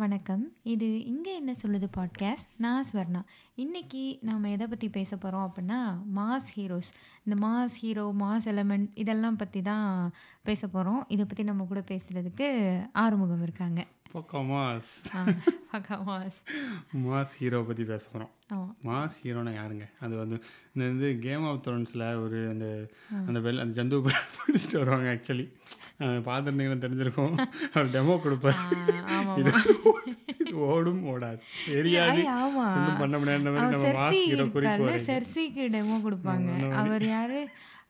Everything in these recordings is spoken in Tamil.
வணக்கம். இது இங்கே என்ன சொல்லுது பாட்காஸ்ட் நான் ஸ்வர்ணா. இன்னைக்கு நாம் எதை பற்றி பேச போகிறோம் அப்படின்னா மாஸ் ஹீரோஸ் இந்த மாஸ் ஹீரோ மாஸ் எலமெண்ட் இதெல்லாம் பற்றி தான் பேச போகிறோம் இதை பற்றி நம்ம கூட பேசுகிறதுக்கு ஆறுமுகம் இருக்காங்க. பக்கம் மாஸ் ஆ, பக்கா மாஸ் மாஸ் ஹீரோ பற்றி பேச போகிறோம் மாஸ் ஹீரோனா யாருங்க? அது வந்து இந்த வந்து கேம் ஆஃப் த்ரோன்ஸில் ஒரு அந்த அந்த வெள் அந்த ஜந்து பிடிச்சிட்டு வருவாங்க ஆக்சுவலி பார்த்துருந்தீங்கன்னா தெரிஞ்சிருக்கும். அவர் டெமோ கொடுப்பார். இது ஓடும் ஓடாது. தெரியாது. ஒன்றும் பண்ண முடியாத மாதிரி நம்ம மாஸ் ஹீரோ குறிப்பு செர்சிக்கு டெமோ கொடுப்பாங்க. அவர் யாரு?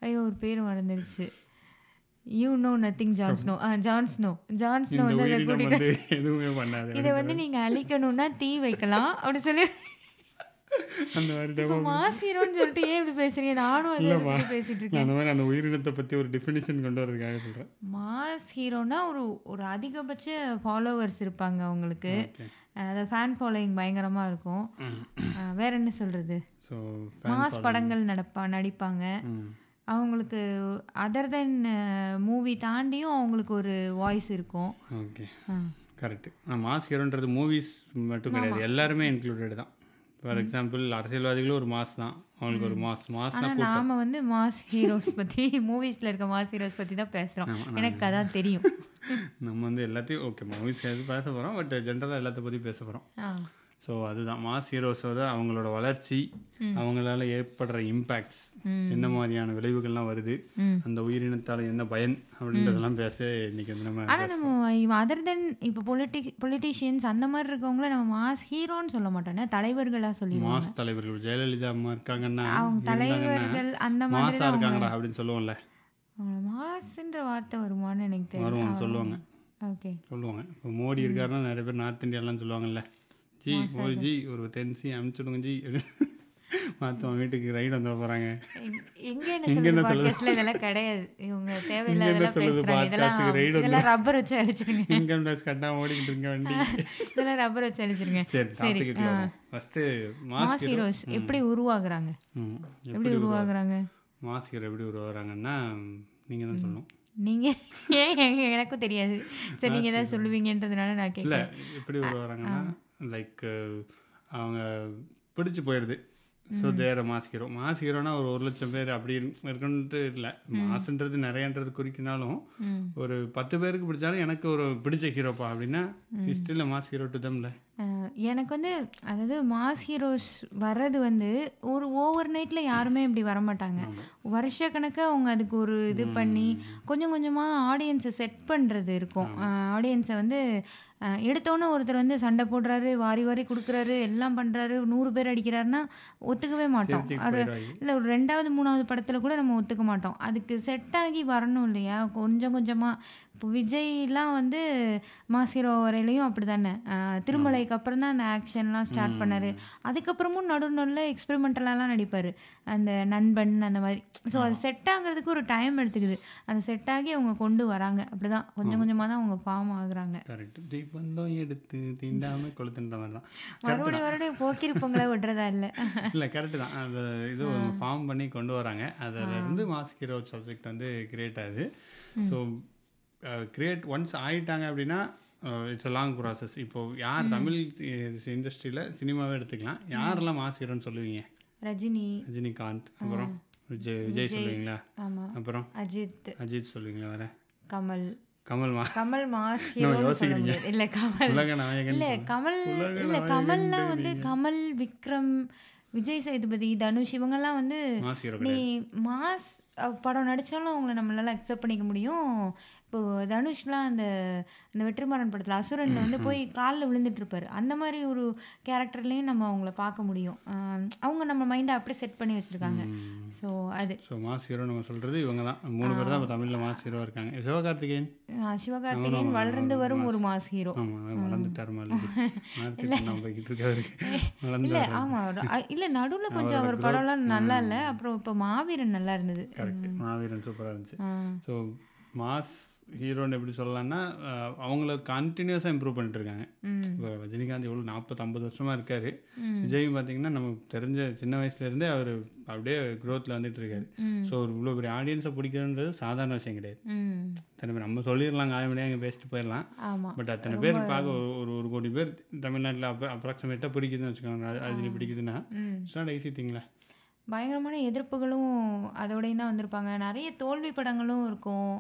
ஐயோ ஒரு பேர் மறந்துருச்சு. You know nothing Jon Snow ah Jon Snow Jon Snow வந்து அதை கூட்டிட்டு எதுவுமே பண்ணாது. இதை வந்து நீங்க அழிக்கணும்னா தீ வைக்கலாம். அப்படி சொல்லி அந்த மாதிரி ஹீரோன்னு சொல்லிட்டு ஏன் இப்படி பேசுறீங்க? நானும் அதை. பத்தி பேசிட்டு இருக்கேன். அந்த மாதிரி அந்த உயிரினத்தை பற்றி ஒரு டெஃபினிஷன் கொண்டு வரதுக்காக சொல்கிறேன் மாஸ் ஹீரோனா ஒரு ஒரு அதிகபட்ச ஃபாலோவர்ஸ் இருப்பாங்க அவங்களுக்கு. அதாவது ஃபேன் ஃபாலோயிங் பயங்கரமா இருக்கும். வேற என்ன சொல்றது? மாஸ் படங்கள் நடப்பா நடிப்பாங்க. அவங்களுக்கு அதர் தென் மூவி தாண்டியும் அவங்களுக்கு ஒரு வாய்ஸ் இருக்கும். ஓகே. கரெக்டு மாஸ் ஹீரோன்றது மூவிஸ் மட்டும் கிடையாது. எல்லாருமே இன்க்ளூடட் தான். ஃபார் எக்ஸாம்பிள் அரசியல்வாதிகளும் ஒரு மாஸ் தான். அவங்களுக்கு ஒரு மாஸ் மாஸ்னா ஆனா நாம வந்து மாஸ் ஹீரோஸ் பத்தி மூவிஸ்ல இருக்க மாஸ் ஹீரோஸ் பத்தி தான் பேசுறோம். எனக்கு அதான் தெரியும். நம்ம வந்து எல்லாத்தையும் ஓகே மூவிஸ் பேச போகிறோம் பட் ஜென்ரலாக எல்லாத்த பற்றி பேச போகிறோம். ஸோ அதுதான். மாஸ் ஹீரோஸோட அவங்களோட வளர்ச்சி அவங்களால ஏற்படுற இம்பேக்ட்ஸ் என்ன மாதிரியான விளைவுகள்லாம் வருது. அந்த உயிரினத்தால் என்ன பயன் அப்படின்றதெல்லாம் பேச இன்னைக்கு வந்து நம்ம ஆனா நம்ம அதர் தென் இப்போ பொலிட்டி பொலிட்டீஷியன்ஸ் அந்த மாதிரி இருக்கவங்கள நம்ம மாஸ் ஹீரோன்னு சொல்ல மாட்டோம்னா தலைவர்களா சொல்லிடுவோம் மாஸ் தலைவர்கள். ஜெயலலிதா அம்மா இருக்காங்கன்னா அவங்க தலைவர்கள் அந்த மாதிரி மாசா இருக்காங்கடா அப்படின்னு சொல்லுவோம்ல. மாஸ்ன்ற வார்த்தை வருமான்னு எனக்கு வருவாங்க சொல்லுவாங்க. ஓகே. சொல்லுவாங்க. இப்போ மோடி இருக்காருன்னா நிறைய பேர் நார்த் இந்தியாலாம் சொல்லுவாங்கல்ல. ஜி மோடி ஜி ஒரு தென்சி அனுப்பிச்சுடுங்க ஜி. மற்றவங்க வீட்டுக்கு ரைடு வந்துட போகிறாங்க எங்க என்ன சொல்லுது இதெல்லாம் கிடையாது. இவங்க தேவையில்லாதெல்லாம் சொல்லுது பேசுறாங்க. இதெல்லாம் podcast க்கு raid இதெல்லாம் ரப்பர் வச்சு அடிச்சிருங்க. இன்கம் டேக்ஸ் கட்டாம ஓடிக்கிட்டு இருக்க வண்டி. இதெல்லாம் ரப்பர் வச்சு அடிச்சிருங்க. சரி டாபிக்கு ஃபஸ்ட்டு மாஸ் ஹீரோஸ் எப்படி உருவாகுறாங்க? எப்படி உருவாகுறாங்க? மாஸ் ஹீரோ எப்படி உருவாகிறாங்கன்னா நீங்கள் தான் சொல்லணும். நீங்க ஏன் எனக்கும் தெரியாது. சரி நீங்க ஏதாவது சொல்லுவீங்கன்றதுனால நான் கேட்கல எப்படி உருவாகிறாங்கன்னா லைக் அவங்க பிடிச்சி போயிடுது. ஸோ தேர மாஸ் ஹீரோ மாஸ் ஹீரோனா ஒரு ஒரு லட்சம் பேர் அப்படி இருக்குன்ட்டு இல்லை. மாசுன்றது நிறையன்றது குறிக்கினாலும். ஒரு பத்து பேருக்கு பிடிச்சாலும் எனக்கு ஒரு பிடிச்ச ஹீரோப்பா அப்படின்னா ஹிஸ்ட்ரியில் மாஸ் ஹீரோ டு தம்ல எனக்கு வந்து அதாவது மாஸ் ஹீரோஸ் வர்றது வந்து ஒரு ஓவர் நைட்டில் யாருமே இப்படி வரமாட்டாங்க. வருஷக்கணக்காக அவங்க அதுக்கு ஒரு இது பண்ணி கொஞ்சம் கொஞ்சமாக ஆடியன்ஸை செட் பண்ணுறது இருக்கும். ஆடியன்ஸை வந்து எடுத்தோன்னே ஒருத்தர் வந்து சண்டை போடுறாரு வாரி வாரி கொடுக்குறாரு எல்லாம் பண்ணுறாரு நூறு பேர் அடிக்கிறாருன்னா ஒத்துக்கவே மாட்டோம். அது போயிடுவாங்க. இல்லை ஒரு ரெண்டாவது மூணாவது படத்தில் கூட நம்ம ஒத்துக்க மாட்டோம். அதுக்கு செட் ஆகி வரணும் இல்லையா? கொஞ்சம் கொஞ்சமாக இப்போ விஜய்லாம் வந்து மாஸ் ஹீரோ வரையிலையும் அப்படி தானே திருமலைக்கு அப்புறம் தான் அந்த ஆக்ஷன்லாம் ஸ்டார்ட் பண்ணார். அதுக்கப்புறமும் நடு நடுவில் எக்ஸ்பெரிமெண்டலாலாம் நடிப்பார். அந்த நண்பன் அந்த மாதிரி. ஸோ அது செட் ஆகுறதுக்கு ஒரு டைம் எடுத்துக்குது. அந்த செட் ஆகி அவங்க கொண்டு வராங்க. அப்படி தான் கொஞ்சம் கொஞ்சமாக தான் அவங்க ஃபார்ம் ஆகுறாங்க. கரெக்ட் தீபந்தம் எடுத்து தீண்டாமல் கொளுத்துன்ற மாதிரி தான். மறுபடியும் மறுபடியும் போக்கிருப்பங்களை விடுறதா இல்லை? இல்லை கரெக்டு தான். அந்த இது ஃபார்ம் பண்ணி கொண்டு வராங்க. அதிலிருந்து மாஸ் ஹீரோ சப்ஜெக்ட் வந்து கிரியேட் ஆகுது. ஸோ கிரியேட் ஒன்ஸ் ஆயிட்டாங்க அப்படின்னா இட்ஸ் அ லாங் ப்ராசஸ் இப்போ யார் தமிழ் இண்டஸ்ட்ரியில் சினிமாவே எடுத்துக்கலாம். யாரெல்லாம் மாஸ் ஹீரோன்னு சொல்லுவீங்க? ரஜினி. ரஜினிகாந்த். அப்புறம் விஜய் விஜய் சொல்லுவீங்களா? அப்புறம் அஜித். அஜித் சொல்லுவீங்களா வேற? கமல். கமல் மா கமல் மாஸ் யோசிக்கிறீங்க. இல்ல கமல். இல்ல கமல் இல்ல கமல்லாம் வந்து கமல் விக்ரம் விஜய் சேதுபதி தனுஷ் இவங்கெல்லாம் வந்து நீ மாஸ் படம் நடிச்சாலும் அவங்கள நம்மளால அக்செப்ட் பண்ணிக்க முடியும். இப்போ தனுஷ்லாம் அந்த அந்த வெற்றிமாறன் படத்துல அசுரன்ல வந்து போய் காலில் விழுந்துட்டு இருப்பாரு அந்த மாதிரி ஒரு கேரக்டர்லயும் நம்ம அவங்கள பார்க்க முடியும். அவங்க நம்ம மைண்டை அப்படியே செட் பண்ணி வச்சிருக்காங்க. ஸோ அது. ஸோ மாஸ் ஹீரோ நம்ம சொல்கிறது இவங்க தான். மூணு பேர் தான் தமிழில் மாஸ் ஹீரோ இருக்காங்க. சிவகார்த்திகேயன்? சிவகார்த்திகேயன் வளர்ந்து வரும் ஒரு மாஸ் ஹீரோ. ஆமாம் இல்ல. ஆமா ஒரு- அ- இல்ல நடுவுல கொஞ்சம் அவர் படம்லாம் நல்லா இல்ல. அப்புறம் இப்ப மாவீரன் நல்லா இருந்தது. மாவீரன் சூப்பராக இருந்துச்சு. ஸோ மாஸ் ஹீரோன்னு எப்படி சொல்லலாம்னா அவங்கள கண்டினியூஸாக இம்ப்ரூவ் பண்ணிட்டு இருக்காங்க ம். இப்போ ரஜினிகாந்த் எவ்வளோ நாற்பது ஐம்பது வருஷமாக இருக்காரு விஜயும் பார்த்தீங்கன்னா நமக்கு தெரிஞ்ச சின்ன வயசுலேருந்தே அவர் அப்படியே க்ரோத்தில் வந்துட்டு இருக்காரு ஸோ ஒரு இவ்வளோ பெரிய ஆடியன்ஸை பிடிக்கிறன்றது சாதாரண விஷயம் கிடையாது. அத்தனை பேர் நம்ம சொல்லிடலாம் காமெடியாக இங்கே பேசிட்டு போயிடலாம். பட் அத்தனை பேர் பார்க்க ஒரு- ஒரு கோடி பேர் தமிழ்நாட்டில் அப்போ அப்ராக்சிமேட்டாக பிடிக்குதுன்னு வச்சுக்கோங்க ரஜினி பிடிக்குதுன்னா. இட்ஸ் நாட் ஐசி திங்களா பயங்கரமான எதிர்ப்புகளும் அதோடையும் தான் வந்திருப்பாங்க. நிறைய தோல்வி படங்களும் இருக்கும்.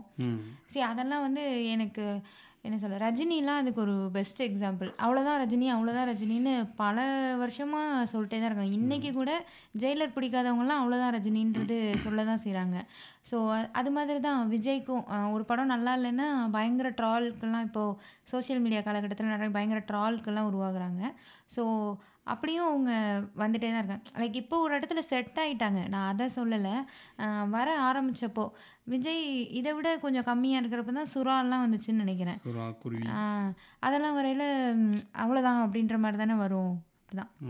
சரி அதெல்லாம் வந்து எனக்கு என்ன சொல்ல ரஜினிலாம் அதுக்கு ஒரு பெஸ்ட் எக்ஸாம்பிள் அவ்வளோதான் ரஜினி அவ்வளோதான் ரஜினின்னு பல வருஷமாக சொல்லிட்டே தான் இருக்காங்க. இன்றைக்கி கூட ஜெயிலர் பிடிக்காதவங்களாம் அவ்வளோதான் ரஜினின்றது சொல்ல தான் செய்கிறாங்க ஸோ அது மாதிரி தான் விஜய்க்கும் ஒரு படம் நல்லா இல்லைன்னா பயங்கர ட்ரால்க்கெல்லாம் இப்போது சோஷியல் மீடியா காலகட்டத்தில் நிறைய பயங்கர ட்ரால்க்கெல்லாம் உருவாகுறாங்க. ஸோ அப்படியும் அவங்க வந்துகிட்டே தான் இருக்காங்க. லைக் இப்போ ஒரு இடத்துல செட் ஆகிட்டாங்க நான் அதை சொல்லலை. வர ஆரம்பித்தப்போ விஜய் இதை விட கொஞ்சம் கம்மியாக இருக்கிறப்ப தான் சுறாலாம் வந்துச்சுன்னு நினைக்கிறேன். அதெல்லாம் வரையில் அவ்வளோதான் அப்படின்ற மாதிரி தானே வரும்.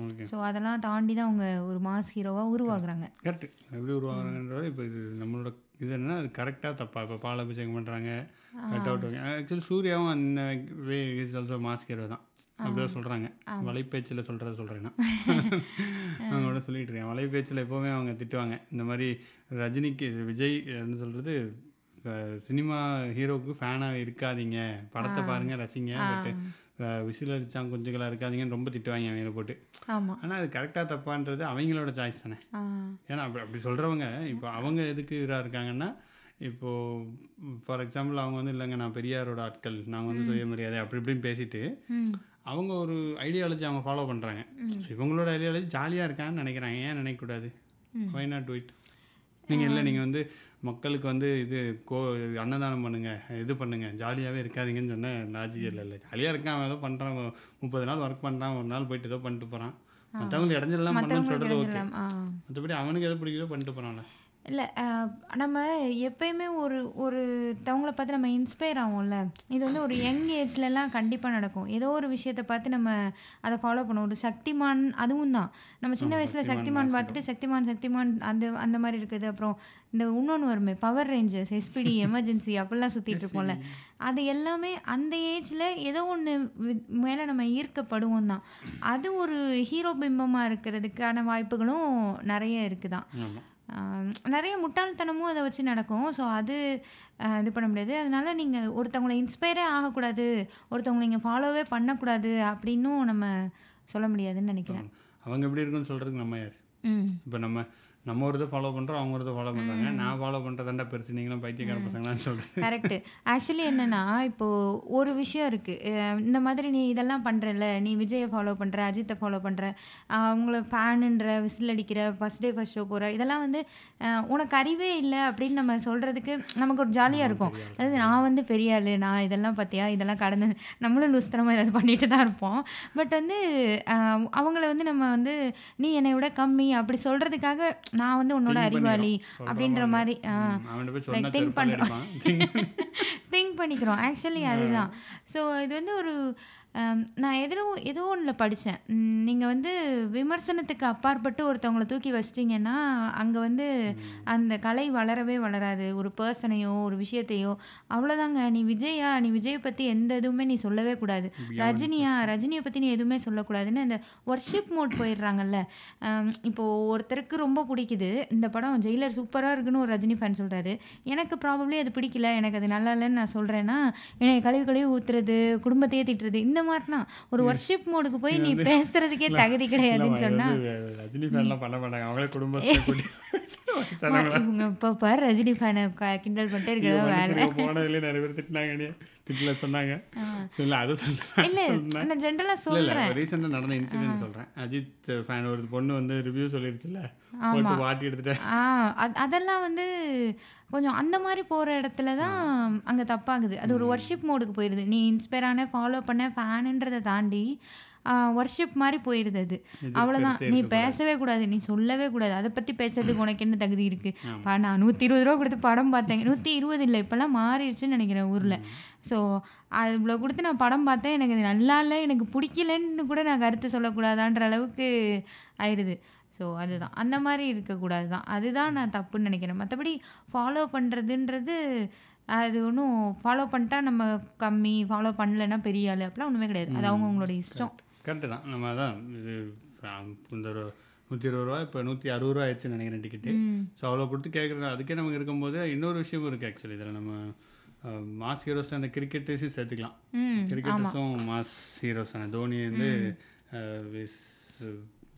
ஓகே. ஸோ அதெல்லாம் தாண்டி தான் அவங்க ஒரு மாஸ் ஹீரோவாக உருவாகுறாங்க. கரெக்ட். எப்படி உருவாகுறதுன்றது இப்போ இது நம்மளோட இது என்னன்னா அது கரெக்டாக தப்பா இப்போ பால் அபிஷேகம் பண்ணுறாங்க கட் அவுட் ஆக்சுவலி சூர்யாவும் அந்த way is also mass hero தான். அப்படிதான் சொல்கிறாங்க வலைப்பேச்சில் சொல்கிறத சொல்கிறேன்னா அவங்க கூட சொல்லிட்டு இருக்கேன். வலைப்பேச்சில் எப்போவுமே அவங்க திட்டுவாங்க. இந்த மாதிரி ரஜினிக்கு விஜய் என்ன சொல்கிறது சினிமா ஹீரோவுக்கு ஃபேனாக இருக்காதீங்க. படத்தை பாருங்க ரசிங்க. பட் விசில் அடிச்சாங்க கொஞ்சங்களாக இருக்காதீங்கன்னு ரொம்ப திட்டுவாங்க அவங்கள போட்டு. ஆனால் அது கரெக்டாக தப்பான்றது அவங்களோட சாய்ஸ் தானே. ஏன்னா அப்படி அப்படி சொல்கிறவங்க இப்போ அவங்க எதுக்கு இதாக இருக்காங்கன்னா இப்போது ஃபார் எக்ஸாம்பிள் அவங்க வந்து இல்லைங்க நான் பெரியாரோட ஆட்கள். நாங்கள் வந்து சுயமரியாதை அப்படி இப்படின்னு பேசிட்டு அவங்க ஒரு ஐடியாலஜி அவங்க ஃபாலோ பண்ணுறாங்க ஸோ இவங்களோட ஐடியாலஜி ஜாலியாக இருக்கான்னு நினைக்கிறாங்க. ஏன் நினைக்கக்கூடாது? ஒய் நாட் டூ இட் நீங்கள் இல்லை நீங்கள் வந்து மக்களுக்கு வந்து இது கோ அன்னதானம் பண்ணுங்க இது பண்ணுங்க. ஜாலியாகவே இருக்காதீங்கன்னு சொன்ன லாஜிக் இல்லை இல்லை. ஜாலியாக இருக்கான் அவன் ஏதோ பண்ணுறான் முப்பது நாள் ஒர்க் பண்ணுறான் ஒரு நாள் போயிட்டு ஏதோ பண்ணிட்டு போகிறான் மற்றவங்களுக்கு இடைஞ்சலாம் பண்ணணும்னு சொல்கிறது ஓகே மற்றபடி அவனுக்கு எது பிடிக்குதோ பண்ணிட்டு போகிறான்ல இல்லை நம்ம எப்பயுமே ஒரு ஒருத்தவங்கள பார்த்து நம்ம இன்ஸ்பயர் ஆகும்ல இது வந்து ஒரு யங் ஏஜ்லலாம் கண்டிப்பாக நடக்கும். ஏதோ ஒரு விஷயத்தை பார்த்து நம்ம அதை ஃபாலோ பண்ணுவோம். ஒரு சக்திமான் அதுவும் தான். நம்ம சின்ன வயசில் சக்திமான் பார்த்துட்டு சக்திமான் சக்திமான் அந்த அந்த மாதிரி இருக்குது. அப்புறம் இந்த இன்னொன்று வருமே பவர் ரேஞ்சர்ஸ் எஸ்பிடி எமர்ஜென்சி அப்படிலாம் சுற்றிட்டு இருப்போம்ல. அது எல்லாமே அந்த ஏஜில் ஏதோ ஒன்று மேலே நம்ம ஈர்க்கப்படுவோம் தான். அது ஒரு ஹீரோ பிம்பமாக இருக்கிறதுக்கான வாய்ப்புகளும் நிறைய இருக்குதான். நிறைய முட்டாள்தனமும் அதை வச்சு நடக்கும். ஸோ அது இது பண்ண முடியாது. அதனால நீங்கள் ஒருத்தவங்கள இன்ஸ்பயரே ஆகக்கூடாது. ஒருத்தவங்களை நீங்கள் ஃபாலோவே பண்ணக்கூடாது அப்படின்னும் நம்ம சொல்ல முடியாதுன்னு நினைக்கிறேன். அவங்க எப்படி இருக்குன்னு சொல்கிறதுக்கு நம்ம யார்? ம். இப்போ நம்ம நம்ம ஒரு இதை ஃபாலோ பண்ணுறோம் அவங்க ஒரு இதை ஃபாலோ பண்ணுறாங்க நான் ஃபாலோ பண்ணுறதாண்டா பெருசு. நீங்களும் பைத்தியக்கார பசங்களான்னு சொல்கிறது கரெக்டு ஆக்சுவலி என்னன்னா இப்போது ஒரு விஷயம் இருக்குது இந்த மாதிரி நீ இதெல்லாம் பண்ணுறல நீ விஜயை ஃபாலோ பண்ணுற அஜித்தை ஃபாலோ பண்ணுற அவங்கள ஃபேனுன்ற விசில் அடிக்கிற ஃபஸ்ட் டே ஃபஸ்ட் ஷோ போகிற இதெல்லாம் வந்து உனக்கு அறிவே இல்லை அப்படின்னு நம்ம சொல்கிறதுக்கு நமக்கு ஒரு ஜாலியாக இருக்கும். அதாவது நான் வந்து பெரிய ஆளு நான் இதெல்லாம் பார்த்தியா இதெல்லாம் கடந்து நம்மளும் லூஸ்தனமாக ஏதாவது பண்ணிட்டு தான் இருப்போம். பட் வந்து அவங்கள வந்து நம்ம வந்து நீ என்னை விட கம்மி அப்படி சொல்கிறதுக்காக நான் வந்து உன்னோட அறிவாளி அப்படின்ற மாதிரி. பண்றோம். அடிப்பான் திங்க் பண்ணிக்கிறோம். ஆக்சுவலி அதுதான். ஸோ இது வந்து ஒரு நான் எதிரோ ஏதோ ஒன்றில் படித்தேன் நீங்கள் வந்து விமர்சனத்துக்கு அப்பாற்பட்டு ஒருத்தவங்கள தூக்கி வச்சிட்டிங்கன்னா அங்கே வந்து அந்த கலை வளரவே வளராது. ஒரு பர்சனையோ ஒரு விஷயத்தையோ. அவ்வளோதாங்க நீ விஜயா நீ விஜயை பற்றி எந்த இதுவுமே நீ சொல்லவே கூடாது. ரஜினியா ரஜினியை பற்றி நீ எதுவுமே சொல்லக்கூடாதுன்னு இந்த ஒர்ஷிப் மோட் போயிடுறாங்கல்ல. ஆம், இப்போ ஒருத்தருக்கு ரொம்ப பிடிக்குது. இந்த படம் ஜெயிலர் சூப்பராக இருக்குன்னு ஒரு ரஜினி ஃபேன் சொல்கிறாரு எனக்கு ப்ராபப்ளி அது பிடிக்கல. எனக்கு அது நல்லா இல்லைன்னு நான் சொல்கிறேன்னா என்னை கழுவி கழுவி ஊத்துறது குடும்பத்தையே திட்டுறது இந்த மாதிரினா ஒரு ஒர்ஷிப் மோடுக்கு போய் நீ பேசுறதுக்கே தகுதி கிடையாதுன்னு சொன்னா ரஜினி பண்ண மாட்டாங்க அவங்களே குடும்பத்தை. இவங்க இப்போ பாரு ரஜினி ஃபேனை கிண்டல் பண்ணிட்டே இருக்கிறதா வேலை. போனதுலேயே நிறைய பேர் திட்டினாங்க. திட்டல சொன்னாங்க. இல்ல அதை சொல்ல இல்லை நான் ஜென்ரலாக சொல்கிறேன் ரீசெண்டாக நடந்த இன்சிடென்ட் சொல்றேன். அஜித் ஃபேன் ஒரு பொண்ணு வந்து ரிவ்யூ சொல்லிருச்சுல போட்டு வாட்டி எடுத்துட்டேன் ஆ அத்- அதெல்லாம் வந்து கொஞ்சம் அந்த மாதிரி போகிற இடத்துல தான் அங்கே தப்பாகுது. அது ஒரு ஒர்ஷிப் மோடுக்கு போயிடுது நீ இன்ஸ்பயர் ஆன ஃபாலோ பண்ண ஃபேனுன்றதை தாண்டி ஒர்ஷிப் மாதிரி போயிடுது அது. அவ்வளோதான் நீ பேசவே கூடாது. நீ சொல்லவே கூடாது. அதை பற்றி பேசுறதுக்கு உனக்கு என்ன தகுதி இருக்குது நான் நூற்றி இருபது ரூபா கொடுத்து படம் பார்த்தேன். நூற்றி இருபது இல்லை இப்போல்லாம் மாறிடுச்சுன்னு நினைக்கிறேன் ஊரில். ஸோ அது இவ்வளோ கொடுத்து நான் படம் பார்த்தேன். எனக்கு இது நல்லா இல்லை எனக்கு பிடிக்கலன்னு கூட நான் கருத்து சொல்லக்கூடாதான்ற அளவுக்கு ஆயிடுது. ஸோ அதுதான். அந்த மாதிரி இருக்கக்கூடாது தான் அதுதான் நான் தப்புன்னு நினைக்கிறேன். மற்றபடி ஃபாலோ பண்ணுறதுன்றது அது ஒன்றும் ஃபாலோ பண்ணிட்டா நம்ம கம்மி ஃபாலோ பண்ணலைன்னா பெரிய ஆள் அப்படிலாம் ஒன்றுமே கிடையாது. அது அவங்கவுங்களோட இஷ்டம். கரெக்டு தான். நம்ம அதான் இது இந்த நூற்றி இருபது ரூபா இப்போ நூற்றி அறுபது ரூபா ஆயிடுச்சுன்னு நினைக்கிறேன் டிக்கெட்டு ஸோ அவ்வளோ கொடுத்து கேட்குறோம் அதுக்கே நமக்கு இருக்கும்போது இன்னொரு விஷயமும் இருக்குது ஆக்சுவலி இதில் நம்ம மாஸ் ஹீரோஸ் அந்த கிரிக்கெட்டர்ஸையும் சேர்த்துக்கலாம். கிரிக்கெட்டர்ஸும் மாஸ் ஹீரோஸ் தானே தோனி வந்து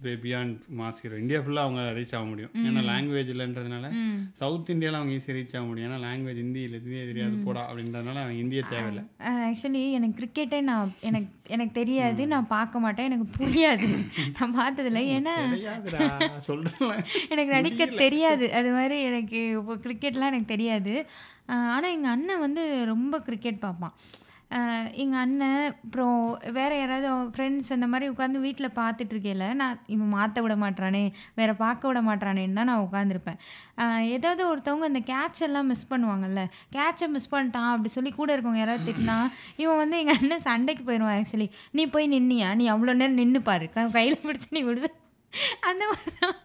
பியாண்ட் மாஸ் ஹீரோ இந்தியா ஃபுல்லாக அவங்க ரீச் ஆக முடியும். ஏன்னா லாங்குவேஜ் இல்லைன்றதுனால சவுத் இந்தியாவில் அவங்க ஈஸியாக ரீச் ஆக முடியும். ஏன்னா லாங்குவேஜ் ஹிந்தி இல்லை ஹிந்தியே தெரியாது போடா அப்படின்றதுனால அவங்க இந்திய தேவையில்லை. ஆக்சுவலி எனக்கு கிரிக்கெட்டே நான் எனக்கு எனக்கு தெரியாது. நான் பார்க்க மாட்டேன். எனக்கு புரியாது. நான் பார்த்ததில்ல. ஏன்னா சொல்கிறேன் எனக்கு நடிக்க தெரியாது. அது மாதிரி எனக்கு இப்போ கிரிக்கெட்லாம் எனக்கு தெரியாது. ஆனால் எங்கள் அண்ணன் வந்து ரொம்ப கிரிக்கெட் பார்ப்பான். எங்கள் அண்ணன் அப்புறம் வேறு யாராவது ஃப்ரெண்ட்ஸ் அந்த மாதிரி உட்காந்து வீட்டில் பார்த்துட்டு இருக்கையில நான் இவன் மாற்ற விட மாட்டானே வேறு பார்க்க விட மாட்டானேன்னு தான் நான் உட்காந்துருப்பேன் ஏதாவது ஒருத்தவங்க அந்த கேட்ச் எல்லாம் மிஸ் பண்ணுவாங்கல்ல கேட்சை மிஸ் பண்ணிட்டான் அப்படி சொல்லி கூட இருக்கவங்க யாராவது திட்டினா இவன் வந்து எங்கள் அண்ணன் சண்டைக்கு போயிடுவான் ஆக்சுவலி நீ போய் நின்னியா? நீ அவ்வளோ நேரம் நின்று பாரு. கையில் பிடிச்சி நீ விடுவ அந்த மாதிரி தான்.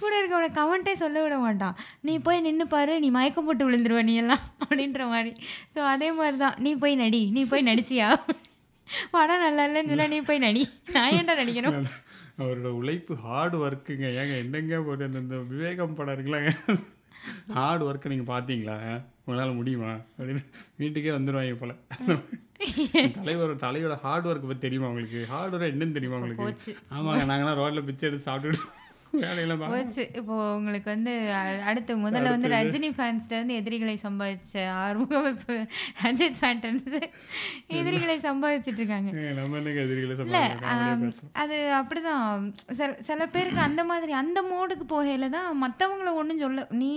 கூட இருக்கவனை கமெண்ட்டே சொல்ல விட மாட்டான். நீ போய் நின்று பாரு நீ மயக்கம் போட்டு விழுந்துருவ நீ எல்லாம் அப்படின்ற மாதிரி. ஸோ அதே மாதிரி தான் நீ போய் நடி நீ போய் நடிச்சியா? படம் நல்லா இல்லைன்னு சொன்னா நீ போய் நடி. நான் ஏன்டா நடிக்கணும்? அவரோட உழைப்பு ஹார்ட் ஒர்க்குங்க ஏங்க என்னங்க போட்டு இந்த விவேகம் படம் இருக்குல்லங்க ஹார்ட் ஒர்க்கை நீங்கள் பார்த்தீங்களா? உங்களால் முடியுமா? அப்படின்னு வீட்டுக்கே வந்துடுவாங்க போல. தலைவர் தலையோட ஹார்ட் ஒர்க் பற்றி தெரியுமா உங்களுக்கு? ஹார்ட் ஒர்க் என்னன்னு தெரியுமா உங்களுக்கு? ஆமாங்க நாங்களாம் ரோட்டில் பிச்சை எடுத்து சாப்பிட்டுட்டு இப்போ உங்களுக்கு வந்து அடுத்து முதல்ல வந்து ரஜினி ஃபேன்ஸ்ல இருந்து எதிரிகளை சம்பாதிச்ச ஆறுமுகம் இப்போ அஜித் ஃபேன் இருந்து எதிரிகளை சம்பாதிச்சிட்டு இருக்காங்க. இல்லை அது அப்படிதான். சில சில பேருக்கு அந்த மாதிரி அந்த மோடுக்கு போகையில தான் மற்றவங்கள ஒன்றும் சொல்ல நீ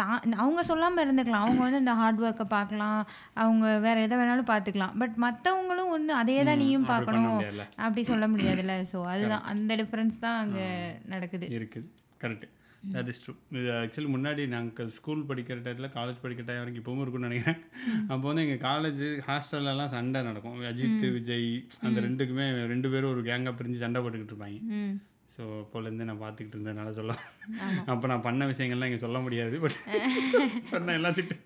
தான் அவங்க சொல்லாமல் இருந்துக்கலாம். அவங்க வந்து இந்த ஹார்ட் ஒர்க்கை பார்க்கலாம். அவங்க வேற எதை வேணாலும் பார்த்துக்கலாம். பட் மற்றவங்களும் ஒன்று அதே தான் நீயும் பார்க்கணும். அப்படி சொல்ல முடியாதுல்ல. ஸோ அதுதான். அந்த டிஃப்ரென்ஸ் தான் அங்கே நடக்குது. இருக்குது. கரெக்டு தட் இஸ் ட்ரூ இது ஆக்சுவலி முன்னாடி நாங்கள் ஸ்கூல் படிக்கிற டயத்தில் காலேஜ் படிக்கிற டைம் வரைக்கும் இப்போவும் இருக்கும்னு நினைக்கிறேன். அப்போ வந்து எங்கள் காலேஜ் ஹாஸ்டல்லலாம் சண்டை நடக்கும். அஜித் விஜய் அந்த ரெண்டுக்குமே ரெண்டு பேரும் ஒரு கேங்காக பிரிஞ்சு சண்டை போட்டுக்கிட்டு இருப்பாங்க. ஸோ அப்போலேருந்து நான் பார்த்துக்கிட்டு இருந்ததுனால சொல்ல அப்போ நான் பண்ண விஷயங்கள்லாம் இங்கே சொல்ல முடியாது பட் சொன்ன எல்லாம் திட்டு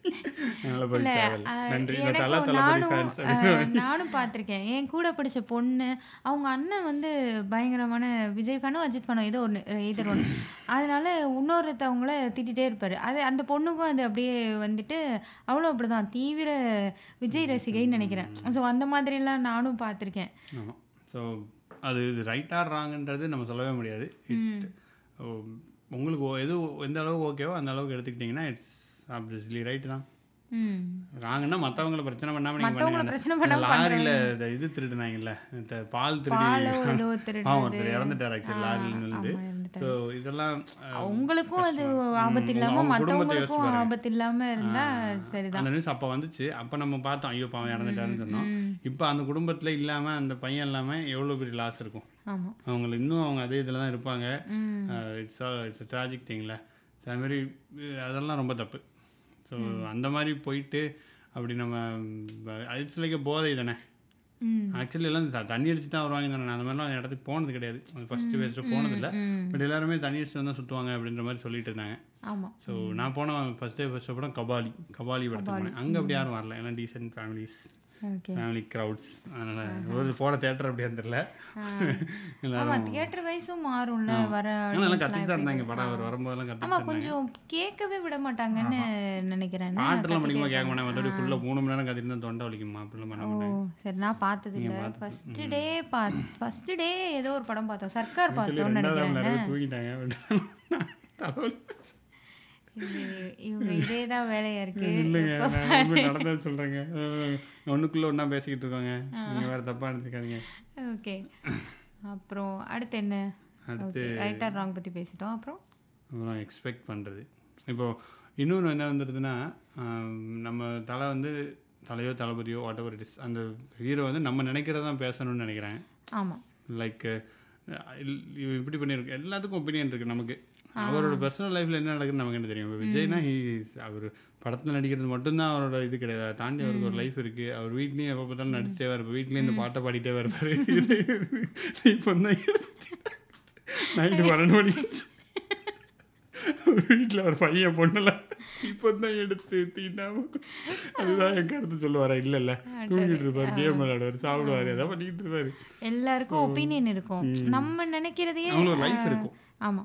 நானும் பார்த்துருக்கேன். என் கூட படிச்ச பொண்ணு அவங்க அண்ணன் வந்து பயங்கரமான விஜய் ஃபேனோ அஜித் ஃபேனோ ஏதோ ஒன்று எதிர் ஒன்று அதனால இன்னொருத்தவங்கள திட்டிகிட்டே இருப்பார். அது அந்த பொண்ணுக்கும் அது அப்படியே வந்துட்டு அவ்வளோ அப்படிதான். தீவிர விஜய் ரசிகைன்னு நினைக்கிறேன். ஸோ அந்த மாதிரிலாம் நானும் பார்த்துருக்கேன். ஸோ அது இது ரைட்டாக ராங்கன்றது நம்ம சொல்லவே முடியாது. இட் உங்களுக்கு எது எந்த அளவுக்கு ஓகேவோ அந்த அளவுக்கு எடுத்துக்கிட்டிங்கன்னா இட்ஸ் ஆப்வியஸ்லி ரைட்டு தான். ராங்கன்னா மற்றவங்கள பிரச்சனை பண்ணாமல் நீங்கள் பிரச்சனை பண்ணாம லாரியில் இந்த இது திருடுனாங்கல்ல இந்த பால் திருடி ஒருத்தர் இறந்துட்டார் ஆக்சுவலி லாரியில் இருந்துட்டாரு. ஸோ இதெல்லாம் அஹ், அவங்களுக்கும் அது. ஆபத்து இல்லாம அவங்க குடும்பத்தை மற்றவங்களுக்கும். ஆபத்து இல்லாம இருந்தா சரிதான். அந்த நியூஸ் அப்போ வந்துச்சு. அப்போ நம்ம பார்த்தோம் ஐயோ பாவம் இறந்துட்டாருன்னு சொன்னோம். இப்போ அந்த குடும்பத்தில் இல்லாமல் அந்த பையன் இல்லாமல் எவ்வளோ பெரிய லாஸ் இருக்கும்? ஆமா. அவங்களுக்கு இன்னும் அவங்க அதே இதில் தான் இருப்பாங்க. இட்ஸ் இட்ஸ் ட்ராஜிக் திங்கில் ஸோ அது மாதிரி அஹ், அதெல்லாம் ரொம்ப தப்பு. ஸோ அந்த மாதிரி போயிட்டு அப்படி நம்ம இட்ஸ் லைக் போதை தானே? ஆக்சுவலி எல்லாம் தண்ணி அடிச்சு தான் வருவாங்க தானே? அந்த மாதிரிலாம் அந்த இடத்துக்கு போனது கிடையாது. ஃபஸ்ட்டு ஃபஸ்ட்டு போனதில்லை பட் எல்லாருமே தண்ணி அடிச்சு தான் சுற்றுவாங்க அப்படின்ற மாதிரி சொல்லிட்டு இருந்தாங்க. ஸோ நான் போன ஃபஸ்ட் டே ஃபஸ்ட் படம் கபாலி கபாலி படத்துக்கு போனேன். அங்கே அப்படி யாரும் வரல. எல்லாம் டீசென்ட் ஃபேமிலிஸ் ஃபேமிலி க்ரௌட்ஸ் அதனால் ஒரு போன தேட்டர் அப்படியே ஆமா எல்லாரும் தியேட்டர் வைஸும் மாறும்ல வர எல்லாம் தான் இருந்தாங்க படம். அவர் வரும்போதெல்லாம் ஆமா கற்றுட்டு கொஞ்சம் கேட்கவே விட மாட்டாங்கன்னு நினைக்கிறேன். என்ன? பாட்டெல்லாம் படிக்கும்போது கேட்க கத்திட்டே மாட்டேன் மற்றபடி ஃபுல்லாக மூணு மணி நேரம் கத்திட்டு தான் தொண்டை வலிக்குமா. அப்படிலாம் பண்ண ஓ மாட்டாங்க சரி நான் பார்த்தது இல்ல ஃபர்ஸ்ட் டே பா ஃபர்ஸ்ட் டே ஏதோ ஒரு படம் பார்த்தோம். சர்க்கார் பார்த்தோம்னு நினைக்கிறேன். தூங்கிட்டாங்க இவங்க இதே தான் வேலையா இருக்கு. இல்லைங்க. நடந்தது சொல்கிறேங்க ஒன்றுக்குள்ளே ஒன்றா பேசிக்கிட்டு இருக்கோங்க. நீங்கள் வேறு தப்பாக நினச்சிக்காதீங்க. ஓகே. அப்புறம் அடுத்து என்ன? அடுத்து ரைட் ஆர் ராங் பத்தி பேசிட்டோம். அப்புறம்? அப்புறம் எக்ஸ்பெக்ட் பண்ணுறது இப்போது இன்னொன்று என்ன வந்துடுதுன்னா நம்ம தலை வந்து தலையோ தளபதியோ வாட் எவர் இட் இஸ் அந்த ஹீரோ வந்து நம்ம நினைக்கிறதான் பேசணும்னு நினைக்கிறேன். ஆமா. லைக் இப்படி பண்ணியிருக்கு. எல்லாத்துக்கும் ஒப்பீனியன் இருக்குது நமக்கு. அவரோட பர்சனல் லைஃப்பில் என்ன நடக்குதுன்னு நமக்கு என்ன தெரியும்? விஜய்னா ஹீ அவர் படத்தில் நடிக்கிறது மட்டும்தான் அவரோட இது கிடையாது. தாண்டி அவருக்கு ஒரு லைஃப் இருக்குது அவர் வீட்லேயும் எப்போ பார்த்தாலும் நடிச்சே இருப்பார் வீட்லேயும் இந்த பாட்டை பாடிட்டே இருப்பார் இப்போ தான் நைட்டு பன்னெண்டு மணிக்கு வீட்டில் ஒரு பையன் பொண்ணுல இப்போ தான் எடுத்து தீண்டாம அதுதான் என் கருத்து சொல்லுவாரா? இல்லை இல்லை தூங்கிட்டு இருப்பார் கேம் விளையாடுவார் சாப்பிடுவார் ஏதாவது பண்ணிக்கிட்டு இருப்பாரு. எல்லாருக்கும் ஒப்பீனியன் இருக்கும். நம்ம நினைக்கிறதையே அவங்களுக்கு லைஃப் இருக்கும். ஆமா.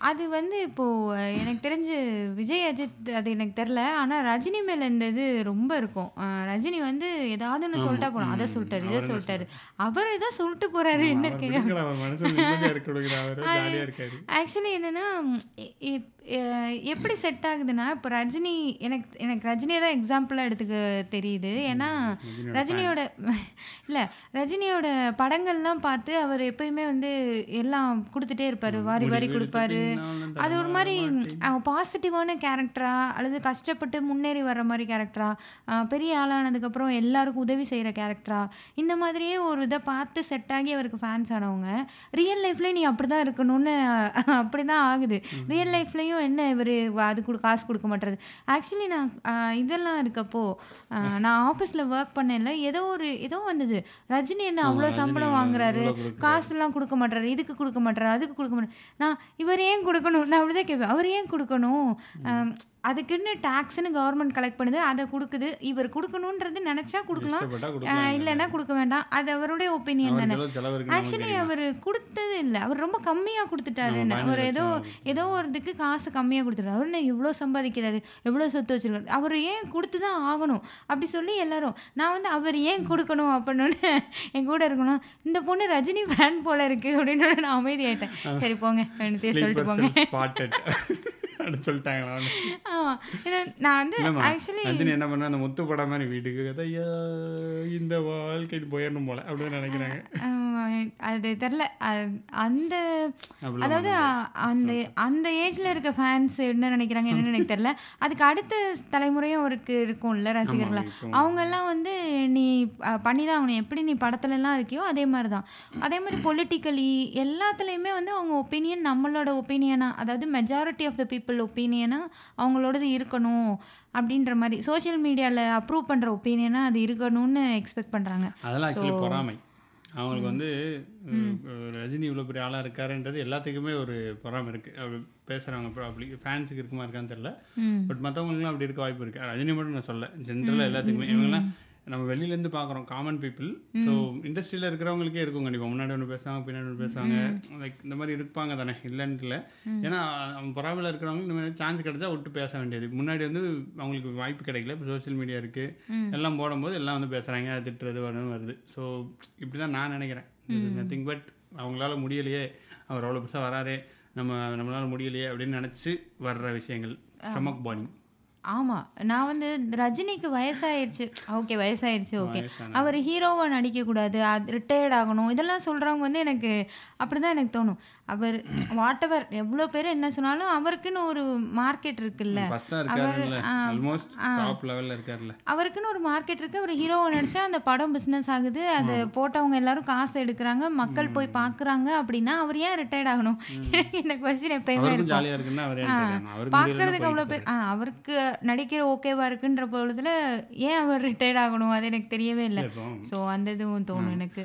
அது வந்து இப்போ அஹ், எனக்கு தெரிஞ்சு விஜய் அஜித் அது எனக்கு தெரில. ஆனால் ரஜினி மேலே இந்த இது ரொம்ப இருக்கும். ரஜினி வந்து ஏதாவது ஒன்று சொல்லிட்டா போகலாம் அதை சொல்லிட்டாரு இதை சொல்லிட்டாரு. அவர் ஏதோ சொல்லிட்டு போறாரு என்ன ஆக்சுவலி என்னன்னா எப்படி செட் ஆகுதுன்னா இப்போ ரஜினி எனக்கு எனக்கு ரஜினியை தான் எக்ஸாம்பிளாக எடுத்துக்க தெரியுது. ஏன்னா ரஜினியோட இல்லை ரஜினியோட படங்கள்லாம் பார்த்து அவர் எப்பயுமே வந்து எல்லாம் கொடுத்துட்டே இருப்பாரு. வாரி வாரி கொடுப்பாரு. அது ஒரு மாதிரி பாசிட்டிவான கேரக்டரா அல்லது கஷ்டப்பட்டு முன்னேறி வர்ற மாதிரி கேரக்டரா பெரிய ஆளானதுக்கப்புறம் எல்லாருக்கும் உதவி செய்கிற கேரக்டரா இந்த மாதிரியே ஒரு இதை பார்த்து செட் ஆகி அவருக்கு ஃபேன்ஸ் ஆனவங்க ரியல் லைஃப்லேயும் நீ அப்படி தான் இருக்கணும்னு அப்படி தான் ஆகுது ரியல் லைஃப்லேயும் என்ன இவர் அது காசு கொடுக்க மாட்டாரு. ஆக்சுவலி நான் இதெல்லாம் இருக்கப்போ நான் ஆஃபீஸில் ஒர்க் பண்ணல ஏதோ ஒரு ஏதோ வந்தது. ரஜினி என்ன அவ்வளோ சம்பளம் வாங்குறாரு. காசுலாம் கொடுக்க மாட்டாரு இதுக்கு கொடுக்க மாட்டாரு அதுக்கு கொடுக்க மாட்டாரு. நான் இவர் ஏன் கொடுக்கணும்? நான் அப்படிதான் கேட்பேன். அவர் ஏன் கொடுக்கணும்? அதுக்குன்னு டேக்ஸ்னு கவர்மெண்ட் கலெக்ட் பண்ணுது அதை கொடுக்குது. இவர் கொடுக்கணுன்றது நினைச்சா கொடுக்கலாம். இல்லைன்னா கொடுக்க வேண்டாம். அது அவருடைய ஒப்பீனியன் தானே. ஆக்சுவலி. அவர் கொடுத்தது இல்லை. அவர் ரொம்ப கம்மியாக கொடுத்துட்டாரு ஆமா, அவர் ஏதோ ஏதோ ஒரு இதுக்கு காசு கம்மியாக கொடுத்துட்டாரு. அவர் என்ன இவ்வளோ சம்பாதிக்கிறாரு? எவ்வளோ சொத்து வச்சிருக்காரு? அவர் ஏன் கொடுத்து தான் ஆகணும்? அப்படி சொல்லி எல்லாரும் நான் வந்து அவர் ஏன் கொடுக்கணும் அப்படின்னு என் கூட இருக்கணும். இந்த பொண்ணு ரஜினி ஃபேன் போல இருக்கு அப்படின்னு நான் அமைதியாயிட்டேன். சரி போங்க. சொல்லிட்டு போங்க. அப்படின்னு சொல்லிட்டாங்களா அவனு? ஆமாம் ஏன்னா நான் வந்து ஆக்சுவலி ரஜினி என்ன பண்ணா அந்த முத்து படம் மாதிரி வீட்டுக்கு ஐயா இந்த வாழ்க்கை போயிடணும் போல அப்படின்னு நினைக்கிறாங்க. அது தெரில அந்த அதாவது அந்த அந்த ஏஜ்ல இருக்க ஃபேன்ஸ் என்ன நினைக்கிறாங்க என்னன்னு எனக்கு தெரியல. அதுக்கு அடுத்த தலைமுறையும் அவருக்கு இருக்கும்ல ரசிகர்களா இருக்கும். அவங்க எல்லாம் வந்து நீ பண்ணிதான் ஆகணும். எப்படி நீ படத்துல எல்லாம் இருக்கியோ அதே மாதிரி தான் அதே மாதிரி பொலிட்டிக்கலி எல்லாத்துலேயுமே வந்து அவங்க ஒப்பீனியன் நம்மளோட ஒப்பீனியனா அதாவது மெஜாரிட்டி ஆஃப் த பீப்புள் ஒப்பீனியனா அவங்களோடது இருக்கணும் அப்படின்ற மாதிரி சோஷியல் மீடியாவில் அப்ரூவ் பண்ணுற ஒப்பீனியனாக அது இருக்கணும்னு எக்ஸ்பெக்ட் பண்ணுறாங்க அதெல்லாம் ஆக்சுவலி பொறாமை. அவங்களுக்கு வந்து ரஜினி இவ்வளோ பெரிய ஆளாக இருக்காருன்றது எல்லாத்துக்குமே ஒரு பொறாமை இருக்குது பேசுகிறவங்க அப்படி ஃபேன்ஸுக்கு இருக்குமா இருக்கான்னு தெரில பட் மற்றவங்களுக்குலாம் அப்படி இருக்க வாய்ப்பு இருக்குது ரஜினி மட்டும் நான் சொல்ல ஜென்ரலாக எல்லாத்துக்குமே. இவங்கெல்லாம் நம்ம வெளியிலேருந்து பார்க்குறோம் காமன் பீப்புள் ஸோ இண்டஸ்ட்ரியில் இருக்கிறவங்களுக்கே இருக்கும் கண்டிப்பாக முன்னாடி ஒன்று பேசுவாங்க பின்னாடி ஒன்று பேசுவாங்க. லைக் இந்த மாதிரி இருப்பாங்க தானே இல்லைன்னு இல்லை ஏன்னா பொறாமையில் இருக்கிறவங்க இந்த மாதிரி சான்ஸ் கிடைச்சா விட்டு பேச வேண்டியது. முன்னாடி வந்து அவங்களுக்கு வாய்ப்பு கிடைக்கல. இப்போ சோஷியல் மீடியா இருக்குது எல்லாம் போடும்போது எல்லாம் வந்து பேசுகிறாங்க அது திட்டுறது வரணும் வருது. ஸோ இப்படி தான் நான் நினைக்கிறேன். நத்திங் பட் அவங்களால முடியலையே. அவர் அவ்வளோ பெருசாக வராரே. நம்ம நம்மளால முடியலையே அப்படின்னு நினச்சி வர்ற விஷயங்கள். ஸ்டொமக் பாடி ஆமாம் நான் வந்து ரஜினிக்கு வயசாயிருச்சு. Okay வயசாயிருச்சு okay. அவர் ஹீரோவாக நடிக்கக்கூடாது அது ரிட்டையர்ட் ஆகணும் இதெல்லாம் சொல்கிறவங்க வந்து எனக்கு அப்படி தான் எனக்கு தோணும். அவர் வாட் எவர் எவ்வளோ பேர் என்ன சொன்னாலும் அவருக்குன்னு ஒரு மார்க்கெட் இருக்குல்ல. அவருக்குன்னு ஒரு மார்க்கெட் இருக்கு. அவர் ஹீரோவை நடிச்சா அந்த படம் பிஸ்னஸ் ஆகுது. அது போட்டவங்க எல்லாரும் காசு எடுக்கிறாங்க. மக்கள் போய் பார்க்குறாங்க அப்படின்னா அவர் ஏன் ரிட்டையர்ட் ஆகணும்? இந்த கொஸ்டின் எப்பயுமே இருக்கும். பார்க்கறதுக்கு அவ்வளோ பேர் அவருக்கு நடிக்கிற ஓகேவா இருக்குன்ற பொழுதுல ஏன் அவர் ரிட்டையர்ட் ஆகணும்? அது எனக்கு தெரியவே இல்லை. ஸோ அந்த இதுவும் தோணும் எனக்கு.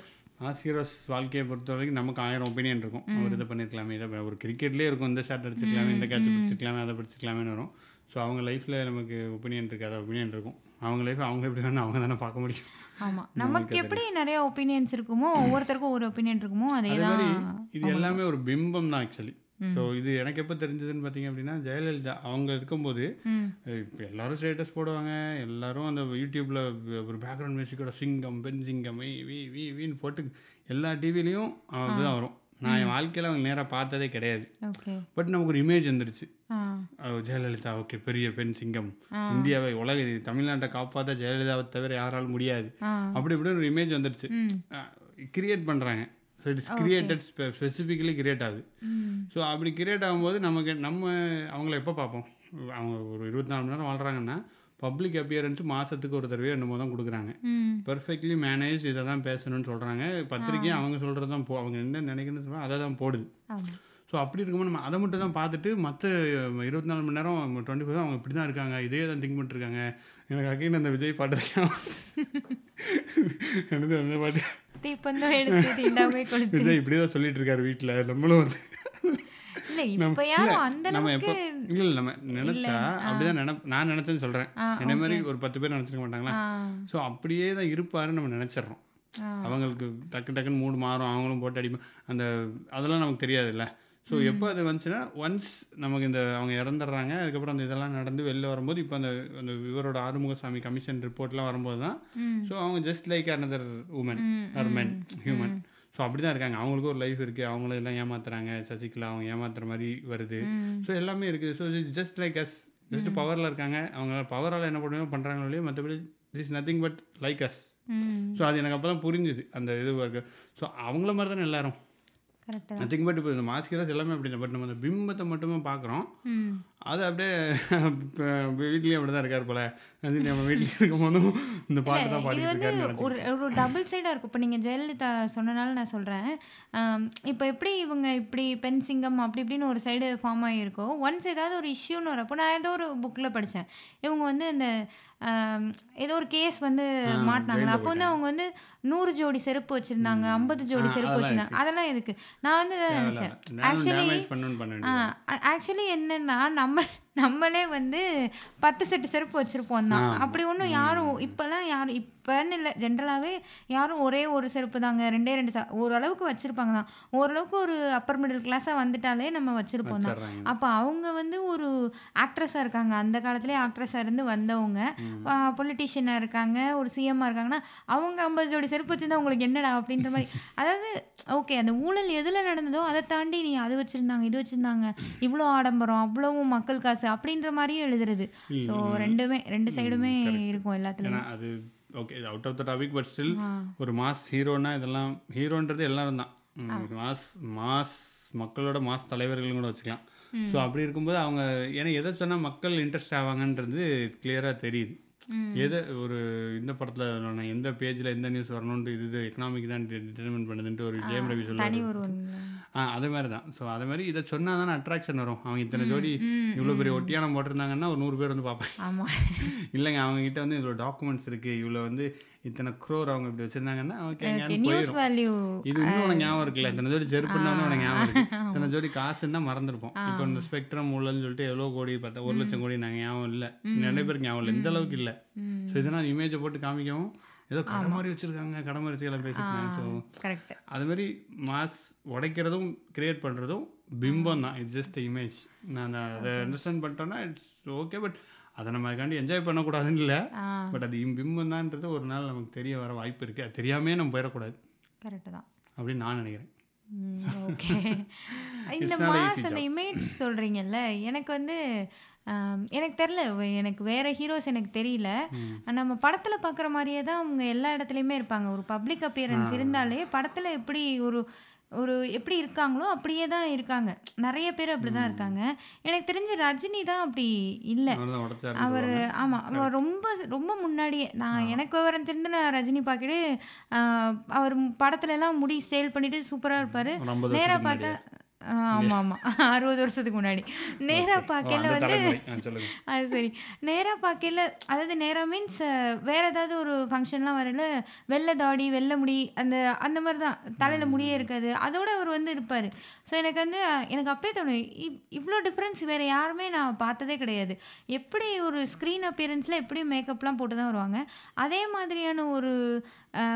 ஆசிரியர்ஸ் வாழ்க்கையை பொறுத்த வரைக்கும் நமக்கு ஆயிரம் ஒப்பீனியன் இருக்கும். அவர் இதை பண்ணியிருக்கலாமே இதை ஒரு கிரிக்கெட்லேயே இருக்கும். இந்த ஷாட் அடிச்சிருக்கலாமே இந்த கேட்ச் பிடிச்சிருக்கலாமே அதை பிடிச்சிருக்கலாமேன்னு வரும். ஸோ அவங்க லைஃப்பில் நமக்கு ஒப்பீனியன் இருக்காது ஒப்பீனியன் இருக்கும். அவங்க லைஃப் அவங்க எப்படி வேணும் அவங்க தானே பார்க்க முடியும். ஆமா. நமக்கு எப்படி நிறைய ஒப்பீனியன்ஸ் இருக்குமோ ஒவ்வொருத்தருக்கும் ஒரு ஒப்பீனியன் இருக்குமோ அதே மாதிரி இது எல்லாமே ஒரு பிம்பம் தான் ஆக்சுவலி ஸோ இது எனக்கு எப்போ தெரிஞ்சதுன்னு பார்த்தீங்க அப்படின்னா ஜெயலலிதா அவங்க இருக்கும்போது இப்போ எல்லாரும் ஸ்டேட்டஸ் போடுவாங்க. எல்லாரும் அந்த யூடியூப்பில் ஒரு பேக்ரவுண்ட் மியூசிக்கோட சிங்கம் பெண் சிங்கம் வி வி வின்னு போட்டு எல்லா டிவிலையும் அப்படிதான் வரும். நான் என் வாழ்க்கையில் அவங்க நேராக பார்த்ததே கிடையாது. பட் நமக்கு ஒரு இமேஜ் வந்துருச்சு. ஜெயலலிதா ஓகே பெரிய பெண் சிங்கம். இந்தியாவை உலக தமிழ்நாட்டை காப்பாற்ற ஜெயலலிதாவை தவிர யாராலும் முடியாது. அப்படி இப்படின்னு ஒரு இமேஜ் வந்துருச்சு. கிரியேட் பண்ணுறாங்க so it's created specifically create ஆகுது. ஸோ அப்படி கிரியேட் ஆகும்போது நமக்கு நம்ம அவங்கள எப்போ பார்ப்போம்? அவங்க ஒரு இருபத்தி நாலு மணி நேரம் வாழ்கிறாங்கன்னா பப்ளிக் அப்பியரன்ஸ் மாதத்துக்கு ஒரு தடவையோ என்னமோ தான் கொடுக்குறாங்க. பெர்ஃபெக்ட்லி மேனேஜ் இதை தான் பேசணும்னு சொல்கிறாங்க பத்திரிக்கையும் அவங்க சொல்கிறது தான் போ அவங்க என்ன நினைக்கணும்னு சொல்கிறாங்க அதை தான் போடுது. ஸோ அப்படி இருக்கும்போது நம்ம அதை மட்டும் தான் பார்த்துட்டு மற்ற இருபத்தி நாலு மணி நேரம் டுவெண்ட்டி ஃபோர் அவங்க இப்படி தான் இருக்காங்க. இதே தான் திங்க் பண்ணிருக்காங்க எனக்கு அகைன் அந்த விஜய் பாட்டு எனக்கு அந்த பாட்டு? தீப்பந்தம் எடுத்து தீண்டாமே கொளுத்து விஜய் இப்படி தான் சொல்லிட்டு இருக்காரு வீட்டில் நம்மளும் வந்து இல்ல நம்ம- இப்ப யாரும் இல்ல, அந்த நம்ம எப்போ இல்லை இல்லை நம்ம நினச்சா அப்படிதான் நினைப் நான் நினச்சேன்னு சொல்கிறேன் என்ன மாதிரி ஒரு பத்து பேர் நினச்சிருக்க மாட்டாங்களா? ஸோ அப்படியே தான் இருப்பாருன்னு நம்ம நினச்சிட்றோம். அவங்களுக்கு டக்கு டக்குன்னு மூடு மாறும் அவங்களும் போட்டு அடிப்போம் அந்த அதெல்லாம் நமக்கு தெரியாதுல்ல. ஸோ எப்போ அது வந்துச்சுன்னா ஒன்ஸ் நமக்கு இந்த அவங்க இறந்துடுறாங்க அதுக்கப்புறம் அந்த இதெல்லாம் நடந்து வெளில வரும்போது இப்போ அந்த அந்த இவரோட ஆறுமுகசாமி கமிஷன் ரிப்போர்ட்லாம் வரும்போது தான் ஸோ அவங்க just like another woman or men human so அப்படி தான் இருக்காங்க. அவங்களுக்கும் ஒரு லைஃப் இருக்குது அவங்கள எல்லாம் ஏமாத்துறாங்க. சசிகலா அவங்க ஏமாத்துற மாதிரி வருது. ஸோ எல்லாமே இருக்குது so it's just like as just பவரில் இருக்காங்க. அவங்க பவரால் என்ன பண்ணுவோம் பண்ணுறாங்களோ இல்லையோ மற்றபடி is nothing but like as so அது எனக்கு அப்போ தான் புரிஞ்சுது அந்த இது ஸோ அவங்கள மாதிரி தானே எல்லாரும். நத்திங் பட் இப்போ இந்த மாஸ்கிராஸ் எல்லாமே அப்படி பட் நம்ம அந்த பிம்பத்தை மட்டுமே பார்க்குறோம். அது அப்படியே வீட்லேயும் அப்படி தான் இருக்கார் போல. அது நம்ம வீட்டில் இருக்கும் போதும் இந்த பாட்டு தான் இது பாடிட்டு வந்து ஒரு ஒரு டபுள் சைடாக இருக்கும். இப்போ நீங்கள் ஜெயலலிதா சொன்னனால நான் சொல்கிறேன் இப்போ எப்படி இவங்க இப்படி பெண் சிங்கம் அப்படி இப்படின்னு ஒரு சைடு ஃபார்ம் ஆகியிருக்கோ ஒன்ஸ் ஏதாவது ஒரு இஷ்யூன்னு வரப்போ நான் ஏதோ ஒரு புக்கில் படித்தேன் இவங்க வந்து இந்த ஏதோ ஒரு கேஸ் வந்து மாட்டினாங்களா அப்போ வந்து அவங்க வந்து நூறு ஜோடி செருப்பு வச்சுருந்தாங்க ஐம்பது ஜோடி செருப்பு வச்சுருந்தாங்க. அதெல்லாம் எதுக்கு நான் வந்து நினச்சேன். ஆக்சுவலி ஆக்சுவலி என்னன்னா நம்ம நம்மளே வந்து பத்து செட்டு செருப்பு வச்சுருப்போம் தான். அப்படி ஒன்றும் யாரும் இப்போல்லாம் யாரும் இப்போன்னு இல்லை ஜென்ரலாகவே யாரும் ஒரே ஒரு செருப்பு தாங்க. ரெண்டே ரெண்டு ச ஓரளவுக்கு வச்சுருப்பாங்க தான். ஓரளவுக்கு ஒரு அப்பர் மிடில் கிளாஸாக வந்துட்டாலே நம்ம வச்சுருப்போம் தான். அப்போ அவங்க வந்து ஒரு ஆக்ட்ரஸாக இருக்காங்க. அந்த காலத்துலேயே ஆக்ட்ரஸாக இருந்து வந்தவங்க. பொலிட்டிஷியனாக இருக்காங்க. ஒரு சிஎம்மாக இருக்காங்கன்னா அவங்க ஐம்பது ஜோடி செருப்பு வச்சுருந்தா உங்களுக்கு என்னடா அப்படின்ற மாதிரி. அதாவது ஓகே அந்த ஊழல் எதில் நடந்ததோ அதை தாண்டி நீ அது வச்சுருந்தாங்க இது வச்சுருந்தாங்க. இவ்வளோ ஆடம்பரம் அவ்வளவும் மக்கள் காசு அப்படின்ற மாதிரியும் எழுதுறது. ஸோ ரெண்டுமே ரெண்டு சைடுமே இருக்கும் எல்லாத்துலேயும். அது okay out of the topic but still ஒரு மாஸ் ஹீரோனா இதெல்லாம் ஹீரோன்றது எல்லாரும் தான். மாஸ் மாஸ் மக்களோட மாஸ் தலைவர்கள் கூட வச்சுக்கலாம். ஸோ அப்படி இருக்கும்போது அவங்க ஏன்னா எதை சொன்னால் மக்கள் இன்ட்ரெஸ்ட் ஆவாங்கன்றது கிளியராக தெரியுது. எதை ஒரு இந்த படத்தில் எந்த பேஜில் எந்த நியூஸ் வரணுன்ட்டு இது எக்கனாமிக் தான் டிட்டர்மெண்ட் பண்ணுதுன்ட்டு ஒரு ஜெயம் ரவி ஒன்று ஆ அதே மாதிரி தான் ஸோ அதே மாதிரி இதை சொன்னால் தானே அட்ராக்ஷன் வரும். அவங்க இத்தனை ஜோடி இவ்வளோ பெரிய ஒட்டியானம் போட்டிருந்தாங்கன்னா ஒரு நூறு பேர் வந்து ஆமாம் இல்லைங்க அவங்க கிட்ட வந்து இவ்வளோ டாக்குமெண்ட்ஸ் இருக்குது இவ்வளோ வந்து இத்தனை க்ரோர் அவங்க இப்படி வச்சுருந்தாங்கன்னா ஓகே இது இன்னும் உனக்கு ஞாபகம் இருக்குல்ல இத்தனை ஜோடி செருப்புன்னு உனக்கு ஞாபகம் இருக்கு. இத்தனை ஜோடி காசுன்னா மறந்துருப்போம். இப்போ இந்த ஸ்பெக்ட்ரம் ஊழல்னு சொல்லிட்டு எவ்வளோ கோடி பார்த்தா ஒரு லட்சம் கோடி நாங்கள் ஞாபகம் இல்லை. நிறைய பேருக்கு ஞாபகம் இல்லை. இந்த அளவுக்கு இல்லை. ஸோ இதனால் இமேஜை போட்டு காமிக்கவும். ஏதோ கடை மாதிரி வச்சுருக்காங்க கடை மாதிரி வச்சுக்கலாம் பேசிட்டு ஸோ கரெக்ட் அது மாதிரி மாஸ் உடைக்கிறதும் கிரியேட் பண்ணுறதும் பிம்பம் தான். இட்ஸ் ஜஸ்ட் இமேஜ் நான் அதை அண்டர்ஸ்டாண்ட் பண்ணிட்டோன்னா இட்ஸ் ஓகே பட் அதை நம்ம அதுக்காண்டி என்ஜாய் பண்ணக்கூடாதுன்னு இல்லை. பட் அது இம் பிம்பம் தான்ன்றது ஒரு நாள் நமக்கு தெரிய வர வாய்ப்பு இருக்குது அது தெரியாமே நம்ம போயிடக்கூடாது. கரெக்டு தான். அப்படின்னு நான் நினைக்கிறேன். ஓகே இந்த மாஸ் அந்த இமேஜ் சொல்கிறீங்கல்ல எனக்கு வந்து எனக்கு தெரில எனக்கு வேற ஹீரோஸ் எனக்கு தெரியல. நம்ம படத்தில் பார்க்குற மாதிரியே தான் அவங்க எல்லா இடத்துலையுமே இருப்பாங்க. ஒரு பப்ளிக் அப்பியரன்ஸ் இருந்தாலே படத்தில் எப்படி ஒரு ஒரு எப்படி இருக்காங்களோ அப்படியே தான் இருக்காங்க. நிறைய பேர் அப்படி தான் இருக்காங்க. எனக்கு தெரிஞ்சு ரஜினி தான் அப்படி இல்லை. அவர் ஆமாம் அவர் ரொம்ப ரொம்ப முன்னாடியே நான் எனக்கு விவரம் தெரிந்து நான் ரஜினி பார்க்கிட்டு அவர் படத்துல எல்லாம் முடி ஸ்டைல் பண்ணிட்டு சூப்பராக இருப்பார். நேராக பார்த்தா ஆமாம் ஆமாம் அறுபது வருஷத்துக்கு முன்னாடி. நேராக பார்க்கல வந்து அது சரி. நேராக பார்க்கல அதாவது நேராக மீன்ஸ் வேற ஏதாவது ஒரு ஃபங்க்ஷன்லாம் வரல வெள்ளை தாடி வெள்ளை முடி அந்த அந்த மாதிரி தான் தலையில் முடியே இருக்காது. அதோட அவர் வந்து இருப்பார். ஸோ எனக்கு வந்து எனக்கு அப்பயே தோணும் இவ் இவ்வளோ டிஃப்ரென்ஸ் வேறு யாருமே நான் பார்த்ததே கிடையாது. எப்படி ஒரு ஸ்க்ரீன் அப்பியரன்ஸில் எப்படி மேக்கப்லாம் போட்டு தான் வருவாங்க. அதே மாதிரியான ஒரு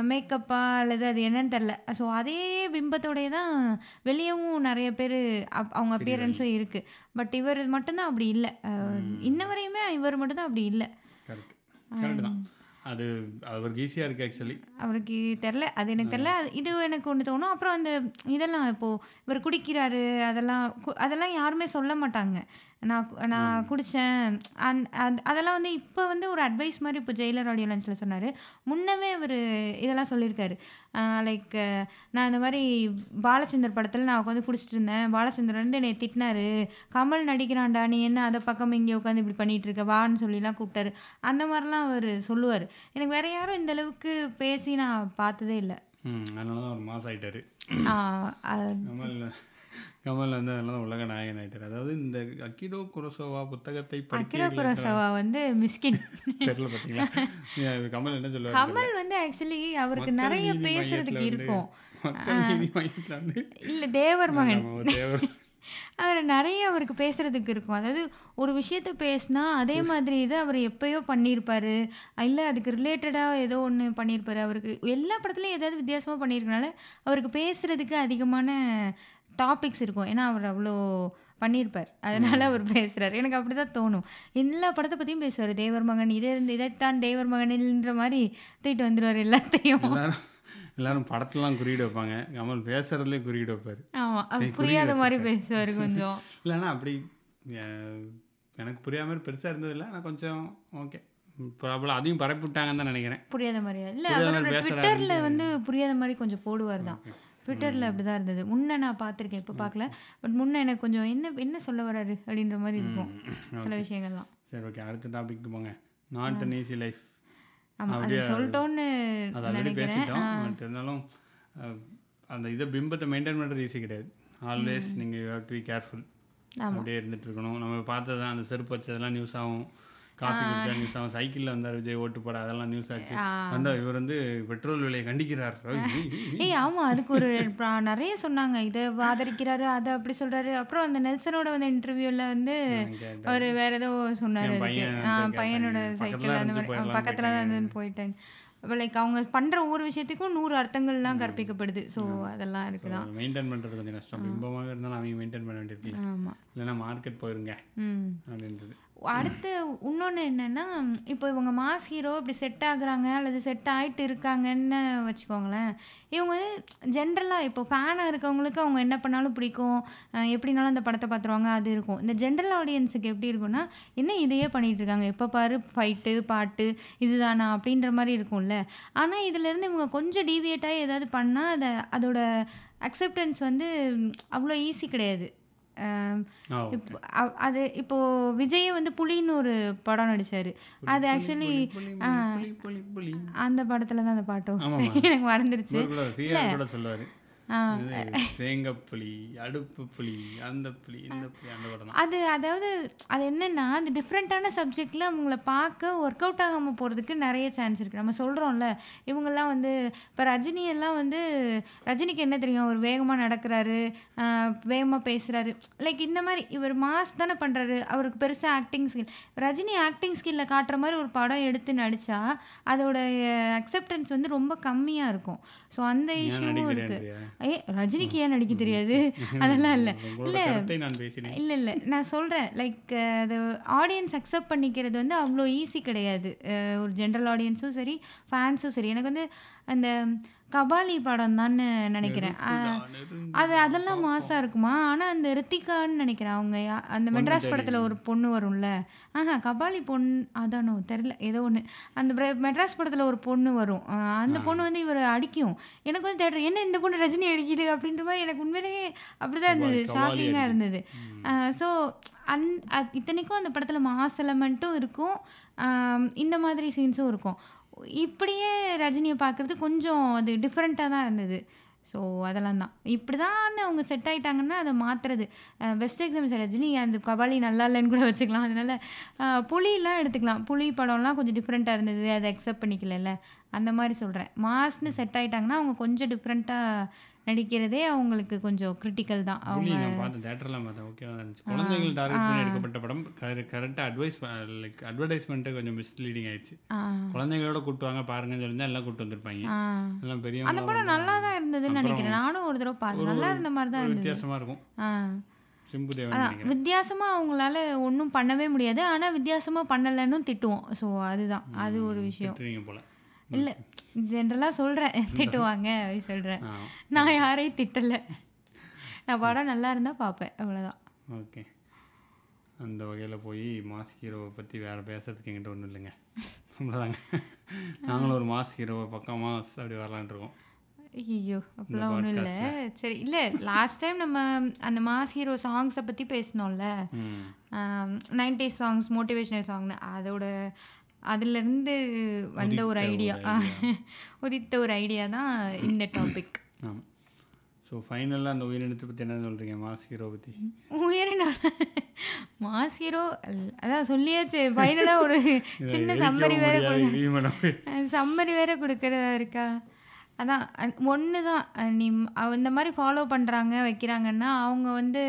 மேக்கப்பா அல்லது அது என்னன்னு தெரில ஸோ அதே பிம்பத்தோடய தான் வெளியவும் நிறைய பேர் அவங்க அப்பியரன்ஸும் இருக்குது பட் இவர் மட்டும்தான் அப்படி இல்லை. இன்ன வரையுமே இவர் மட்டும்தான் அப்படி இல்லை. அது அவருக்கு ஈஸியாக இருக்குது ஆக்சுவலி அவருக்கு தெரில அது எனக்கு தெரில இது எனக்கு ஒன்று தோணும். அப்புறம் அந்த இதெல்லாம் இப்போது இவர் குடிக்கிறாரு அதெல்லாம் அதெல்லாம் யாருமே சொல்ல மாட்டாங்க. நான் நான் குடித்தேன் அந் அது அதெல்லாம் வந்து இப்போ வந்து ஒரு அட்வைஸ் மாதிரி இப்போ ஜெயிலர் ஆடியோ லஞ்சில் சொன்னார். முன்னவே அவர் இதெல்லாம் சொல்லியிருக்காரு. லைக் நான் இந்த மாதிரி பாலச்சந்தர் படத்தில் நான் உட்காந்து குடிச்சிட்டு இருந்தேன். பாலச்சந்தர் வந்து என்னை திட்டினாரு. கமல் நடிக்கிறான்டா நீ என்ன அதை பக்கம் இங்கே உட்காந்து இப்படி பண்ணிட்டு இருக்க? வான்னு சொல்லிலாம் கூப்பிட்டாரு. அந்த மாதிரிலாம் அவர் சொல்லுவார். எனக்கு வேற யாரும் இந்த அளவுக்கு பேசி நான் பார்த்ததே இல்லை. அதனால தான் ஒரு மாஸ் அஹ் கமல் வந்து அதனால தான் உலக நாயகன் ஆயிட்டாரு. அதாவது இந்த அக்கிடோ குரோசோவா புத்தகத்தை அக்கிரா குரோசவா வந்து மிஸ்கின். தெரியல பார்த்தீங்களா கமல் என்ன சொல்லுவார் கமல் வந்து ஆக்சுவலி அவருக்கு நிறைய பேசுறதுக்கு இருக்கும். இல்லை தேவர் மகன். தேவர். அவர் நெறைய அவருக்கு பேசுறதுக்கு இருக்கும். அதாவது ஒரு விஷயத்த பேசினா, அதே மாதிரி இத அவர் எப்பயோ பண்ணியிருப்பாரு. இல்ல அதுக்கு ரிலேட்டடா ஏதோ ஒண்ணு பண்ணியிருப்பாரு. அவருக்கு எல்லா படத்துலயும் ஏதாவது வித்தியாசமா பண்ணியிருக்கனால, அவருக்கு பேசுறதுக்கு அதிகமான டாபிக்ஸ் இருக்கும். ஏன்னா, அவர் அவ்ளோ பண்ணியிருப்பார். அதனால. அவர் பேசுறாரு. எனக்கு அப்படிதான் தோணும். எல்லா படத்த பத்தியும் பேசுவாரு. தேவர் மகன் இத இதைத்தான் தேவர் மகனில்ன்ற மாரி தூக்கிட்டு வந்துருவாரு எல்லாத்தையும். எல்லாரும் படத்துலலாம் குறியீடு வைப்பாங்க. கமல் பேசுறதுலயே குறியீடு வைப்பாரு. ஆமா. அவர் ஏய் குறியீடு புரியாத வச்சிருக்க. பேசுவாரு கொஞ்சம். இல்ல ஆனா அப்படி எனக்கு புரியாத மாரி பெருசா இருந்ததில்ல. ஆனா கொஞ்சம் ஓகே. ப்ராபபிளா அதையும் பரப்பி விட்டாங்கன்னு தான் நெனைக்கிறேன். புரியாத மாரியா? இல்ல அவரோட ட்விட்டர்ல வந்து புரியாத மாரி கொஞ்சம் போடுவார் தான். ட்விட்டர்ல ம். அப்படிதான் இருந்தது. முன்ன நான் பார்த்துருக்கேன். இப்ப பார்க்கல. பட் முன்ன எனக்கு கொஞ்சம் என்ன என்ன சொல்ல வராரு? அப்படின்ற மாரி இருக்கும். சில. விஷயங்கள்லாம். சரி ஓகே. அடுத்த டாபிக் போங்க. Not an easy life. ஆமா. அது ஆல்ரெடி நெனைக்கிறேன். பேசிட்டோம். பட் இருந்தாலும் அந்த இத பிம்பத்த மெயின்டெயின் பண்றது ஈஸி கிடையாது. ஆல்வேஸ் ம். நீங்க you have to be careful. அப்படியே இருந்துட்டு இருக்கணும். நம்ம பார்த்தது தான் அந்த செருப்பு வச்சதெல்லாம் நியூஸ் ஆகும். காஃபி குடிச்சா நியூஸ் ஆகும். சைக்கிள்ல வந்தார் விஜய் ஓட்டு போட அதெல்லாம் நியூஸ் ஆச்சு. அந்த இவர் வந்து பெட்ரோல் விலையை கண்டிக்கிறார். ஏய் ஆமா. அதுக்கு ஒரு நெறைய சொன்னாங்க. இத ஆதரிக்கிறாரு, அத அப்படி சொல்றாரு. அப்புறம் அந்த நெல்சனோட வந்த இன்டர்வியூல வந்து. அவரு வேற ஏதோ சொன்னாரு பையனோட. சைக்கிள் பக்கத்துல அந்த போயிடலாம்னு பக்கத்துல தான் போயிட்டேன். லைக் அவங்க பண்ற ஒவ்வொரு விஷயத்துக்கும் 100 அர்த்தங்கள்லாம். கற்பிக்கப்படுது. ஸோ. அதெல்லாம் ஸோ இருக்குதான். மெயின்டைன் பண்றது கொஞ்சம் கஷ்டம். ஆ. பிம்பமாவே இருந்தாலும் அவங்க மெயின்டைன் பண்ண வேண்டியிருக்குல்ல. ஆமா. இல்லைன்னா மார்க்கெட் போயிருங்க. அப்படின்றது. அடுத்து இன்னொன்று என்னன்னா, இப்போ இவங்க மாஸ் ஹீரோ இப்படி செட் ஆகுறாங்க அல்லது செட் ஆகிட்டு இருக்காங்கன்னு வச்சுக்கோங்களேன். இவங்க வந்து ஜென்ரலாக இப்போ ஃபேனாக இருக்கவங்களுக்கு அவங்க என்ன பண்ணாலும் பிடிக்கும். எப்படினாலும் அந்த படத்தை பார்த்துருவாங்க. அது இருக்கும். இந்த ஜென்ரல் ஆடியன்ஸுக்கு எப்படி இருக்கும்னா, என்ன இதையே பண்ணிகிட்ருக்காங்க இருக்காங்க. பாரு ஃபைட்டு, பாட்டு இதுதானா அப்படின்ற மாதிரி இருக்கும்ல. ஆனால் இதுலேருந்து இவங்க கொஞ்சம் டீவியேட்டாக ஏதாவது பண்ணால் அதை அதோட அக்செப்டன்ஸ் வந்து அவ்வளோ ஈஸி கிடையாது. அவ் அது இப்போ விஜயே வந்து புலின்னு ஒரு படம் நடிச்சாரு. அது ஆக்சுவலி. அந்த படத்துல தான் அந்த பாட்டும். எனக்கு மறந்துருச்சு. தேங்கப்புளி, அடுப்பு புளி, அந்த புளி, இந்த புளி அந்த படம். அது அதாவது அது என்னன்னா, அந்த டிஃப்ரெண்ட்டான சப்ஜெக்ட்ல அவங்கள பார்க்க ஒர்க் அவுட் ஆகாம போறதுக்கு நெறைய சான்ஸ் இருக்கு. நம்ம சொல்றோம்ல, இவங்கலாம் வந்து இப்ப ரஜினி எல்லாம் வந்து ரஜினிக்கு என்ன தெரியும்? அவர் வேகமா நடக்குறாரு, அ வேகமா பேசுறாரு. லைக் இந்த மாரி இவர் மாஸ் தானே பண்றாரு. அவருக்கு பெருசா ஆக்டிங் ஸ்கில் ரஜினி ஆக்டிங் ஸ்கில்ல காட்டுற மாரி ஒரு படம் எடுத்து நடிச்சா, அதோட அக்செப்டன்ஸ் வந்து ரொம்ப கம்மியா இருக்கும். ஸோ அந்த இஷ்யூவும் இருக்கு. ஏய் ரஜினிக்கு ஏன் நடிக்க தெரியாது? அதெல்லாம் இல்ல. இல்ல. இல்ல, இல்ல. நான் சொல்றேன். லைக் அது ஆடியன்ஸ் அக்செப்ட் பண்ணிக்கிறது வந்து அவ்ளோ ஈஸி கிடையாது. ஒரு ஜென்ரல் ஆடியன்ஸும் சரி, ஃபேன்ஸும் சரி. எனக்கு வந்து அந்த கபாலி படம் தான்னு நெனைக்கிறேன். அது அதெல்லாம் மாஸா இருக்குமா? ஆனா அந்த ரித்திகான்னு நெனைக்கிறேன். அவங்க யா அந்த பொண்ணு மெட்ராஸ் படத்துல. ஒரு பொண்ணு வரும்ல. ஆஹா கபாலி பொண் அதானோ தெரியல. ஏதோ ஒண்ணு. அந்த மெட்ராஸ் படத்துல ஒரு பொண்ணு வரும். அந்த. பொண்ணு வந்து இவர அடிக்கும். எனக்கு வந்து தேடுறேன். என்ன இந்த பொண்ணு ரஜினி அடிக்குது? அப்படின்ற மாரி எனக்கு உண்மையிலேயே அப்படிதான் இருந்தது. கபாலி ஷாக்கிங்கா அடிக்குது. இருந்தது. ஸோ அந் இத்தனைக்கும் அந்த படத்துல மாஸ் எலமெண்ட்டும் இருக்கும். இந்த மாதிரி சீன்ஸும் இருக்கும். இப்படியே ரஜினியை பார்க்குறது கொஞ்சம் அது டிஃப்ரெண்ட்டாக தான் இருந்தது. ஸோ அதெல்லாம் தான். இப்படிதான்னு அவங்க செட் ஆகிட்டாங்கன்னா அதை மாற்றுறது பெஸ்ட் பெஸ்ட் சார் ரஜினி அந்த கபாலி நல்லா இல்லைன்னு கூட வச்சுக்கலாம். அதனால அ எடுத்துக்கலாம். புளி படம்லாம் கொஞ்சம் டிஃப்ரெண்ட்டாக இருந்தது. அதை அக்செப்ட் பண்ணிக்கலல்ல. அந்த மாதிரி சொல்கிறேன் மாஸ்ன்னு செட் ஆகிட்டாங்கன்னா அவங்க கொஞ்சம் டிஃப்ரெண்ட்டாக நடிக்கிறதே அவங்களுக்கு கொஞ்சம் கிரிட்டிக்கல் தான். அவங்க நான் பார்த்தேன். தியேட்டர்ல பார்த்தேன். ஓகேவா இருந்துச்சு. குழந்தைகள். டார்கெட் பண்ணி எடுக்கப்பட்ட படம். கர கரெக்ட்டா அட்வைஸ் லைக் அட்வர்டைஸ்மென்ட் கொஞ்சம் மிஸ்லீடிங் ஆயிடுச்சு. குழந்தைகளோட கூட்டு வாங்க பாருங்கன்னு சொல்லியிருந்தா எல்லாம் கூட்டு வந்திருப்பாங்க. எல்லாம் அந்த பெரியவங்களா படம் நல்லா தான் இருந்ததுன்னு நெனைக்கிறேன். நானும் ஒரு தடவ பார்த்தேன். நல்லா இருந்த மாரி தான் ஒரு இருந்தது. வித்தியாசமா இருக்கும். ஆ. சிம்புதேவன் அதான் நினைக்கிறேன். வித்தியாசமா அவங்களால ஒண்ணும் பண்ணவே முடியாது. ஆனா வித்தியாசமா பண்ணலன்னும் திட்டுவோம். ஸோ அதுதான். அது ஒரு. விஷயம். இல்ல. ஜென்ரலா சொல்றேன். திட்டுவாங்க அப்படி சொல்றேன். ஆ. நான் யாரையும் திட்டல. நான் படம் நல்லா இருந்தா பார்ப்பேன். அவ்வளோதான். ஓகே. அந்த வகையில போய் மாஸ் ஹீரோவ பத்தி வேற பேசுறதுக்கு என்கிட்ட ஒண்ணும் இல்லைங்க. அவ்வளோதாங்க. நாங்களும் ஒரு மாஸ் ஹீரோவ பக்கா மாஸ் அப்படி. ஐய்யய்யோ! இந்த அப்படிலாம் ஒண்ணும் இல்ல. சரி இல்ல லாஸ்ட் டைம் நம்ம அந்த மாஸ் ஹீரோ சாங்ஸ பத்தி பேசினோம்ல. 90ஸ் சாங்ஸ் மோட்டிவேஷனல் சாங்னு. அதோட அதிலிருந்து வந்த ஒரு ஐடியா. உதித்த ஒரு ஐடியா தான் இந்த டாபிக். ஸோ ஃபைனலா அந்த உயிரினத்தை பத்தி என்ன சொல்றீங்க? மாஸ் ஹீரோ பத்தி? உயிரினம் மாஸ் ஹீரோ அதான் சொல்லியாச்சு. ஃபைனலா ஒரு சின்ன சம்மரி வேற. சம்மரி வேற குடுக்கறதா இருக்கா? அதான் ஒன்று தான் நீ அவ- இந்த மாதிரி ஃபாலோ பண்ணுறாங்க வைக்கிறாங்கன்னா அவங்க வந்து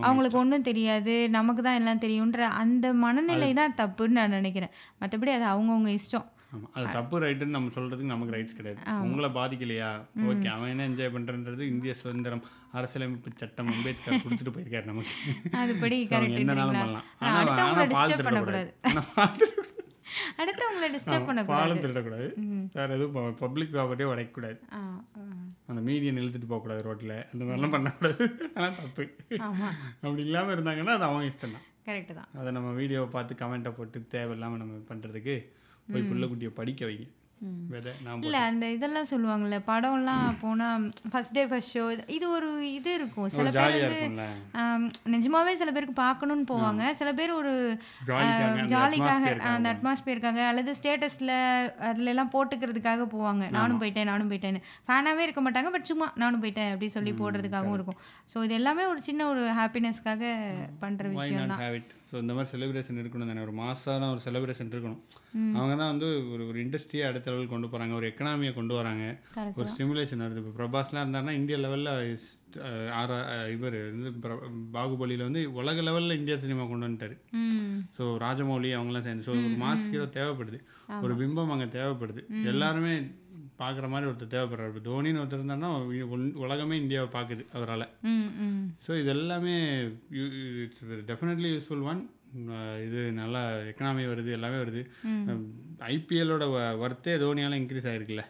அவங்களுக்கு ஒன்றும் தெரியாது நமக்கு தான் எல்லாம் தெரியுன்ற அந்த மனநிலை தான் தப்புன்னு நான் நினைக்கிறேன். மற்றபடி அது அவங்கவுங்க இஷ்டம். ஆமாம் அது தப்பு ரைட்டுன்னு நம்ம சொல்கிறதுக்கு நமக்கு ரைட்ஸ் கிடையாது. உங்களை பாதிக்கலையா? ஓகே அவன் என்ன என்ஜாய் பண்ணுறன்றது இந்திய சுதந்திரம் அரசியலமைப்பு சட்டம் அம்பேத்கர் கொடுத்துட்டு போயிருக்காரு நமக்கு. அதுபடி So, என்னனாலும் கரெக்ட் பண்ணலாம். ஆனால் அடுத்தவங்களை டிஸ்டர்ப் பண்ணக்கூடாது. ஆனால் திருடக்கூடாது. அடுத்தவங்களை டிஸ்டர்ப் பண்ணக்கூடாது. பாலும் திருடக்கூடாது. வேறு எதுவும் பப்ளிக் ப்ராப்பர்ட்டியே உடைக்கக்கூடாது. அந்த மீடியன் இழுத்துட்டு போகக்கூடாது ரோட்டில் அந்த மாதிரிலாம் பண்ணக்கூடாது. ஆனால் தப்பு. அப்படி இல்லாமல் இருந்தாங்கன்னா அது அவங்க இஷ்டம் தான். கரெக்டு தான். அதை நம்ம வீடியோவை பார்த்து கமெண்ட்டை போட்டு தேவையில்லாமல் நம்ம பண்ணுறதுக்கு போய் பிள்ளைக்குட்டியை படிக்க வைங்க. இல்லை அந்த இதெல்லாம் சொல்லுவாங்கல்ல படம்லாம் போனால் ஃபர்ஸ்ட் டே ஃபர்ஸ்ட் ஷோ இது ஒரு இது இருக்கும். சில பேர் வந்து நிஜமாவே சில பேருக்கு பார்க்கணும்னு போவாங்க. சில பேர் ஒரு ஜாலிக்காக அந்த அட்மாஸ்பியருக்காக அல்லது ஸ்டேட்டஸில் அதுல எல்லாம் போட்டுக்கிறதுக்காக போவாங்க. நானும் போயிட்டேன் நானும் போயிட்டேன்னு. ஃபேனாகவே இருக்க மாட்டாங்க பட் சும்மா நானும் போயிட்டேன் அப்படி சொல்லி போடுறதுக்காகவும் இருக்கும். ஸோ இது எல்லாமே ஒரு சின்ன ஒரு ஹாப்பினஸ்க்காக பண்ணுற விஷயம் இட் ஸோ இந்த மாதிரி செலிப்ரேஷன் இருக்கணும் தானே ஒரு மாசான ஒரு செலிப்ரேஷன் இருக்கணும். அவங்க தான் வந்து ஒரு ஒரு இண்டஸ்ட்ரியை அடுத்த லெவலுக்கு கொண்டு போகிறாங்க ஒரு எக்கனாமியை கொண்டு வராங்க. ஒரு ஸ்டிமுலேஷன் வருது. இப்போ பிரபாஸ்லாம் இருந்தாருன்னா இந்தியா லெவலில் ஆற இவர் பாகுபலியில் வந்து உலக லெவலில் இந்தியா சினிமா கொண்டு வந்துட்டாரு. ஸோ ராஜமௌலி அவங்களாம் சேர்ந்து. ஸோ ஒரு மாஸ் ஹீரோ தேவைப்படுது. ஒரு பிம்பம் அங்கே தேவைப்படுது. எல்லாருமே பார்க்குற மாதிரி ஒருத்தர் தேவைப்படுறாரு. தோனின்னு ஒருத்தர் இருந்தாருன்னா உலகமே இந்தியாவை பார்க்குது அவரால். ஸோ இது எல்லாமே இட்ஸ் டெஃபினெட்லி யூஸ்ஃபுல் ஒன் இது நல்லா எக்கனாமி வருது எல்லாமே வருது. ஐபிஎல்லோட ஒர்த்தே தோனியால் இன்க்ரீஸ் ஆகிருக்குல்ல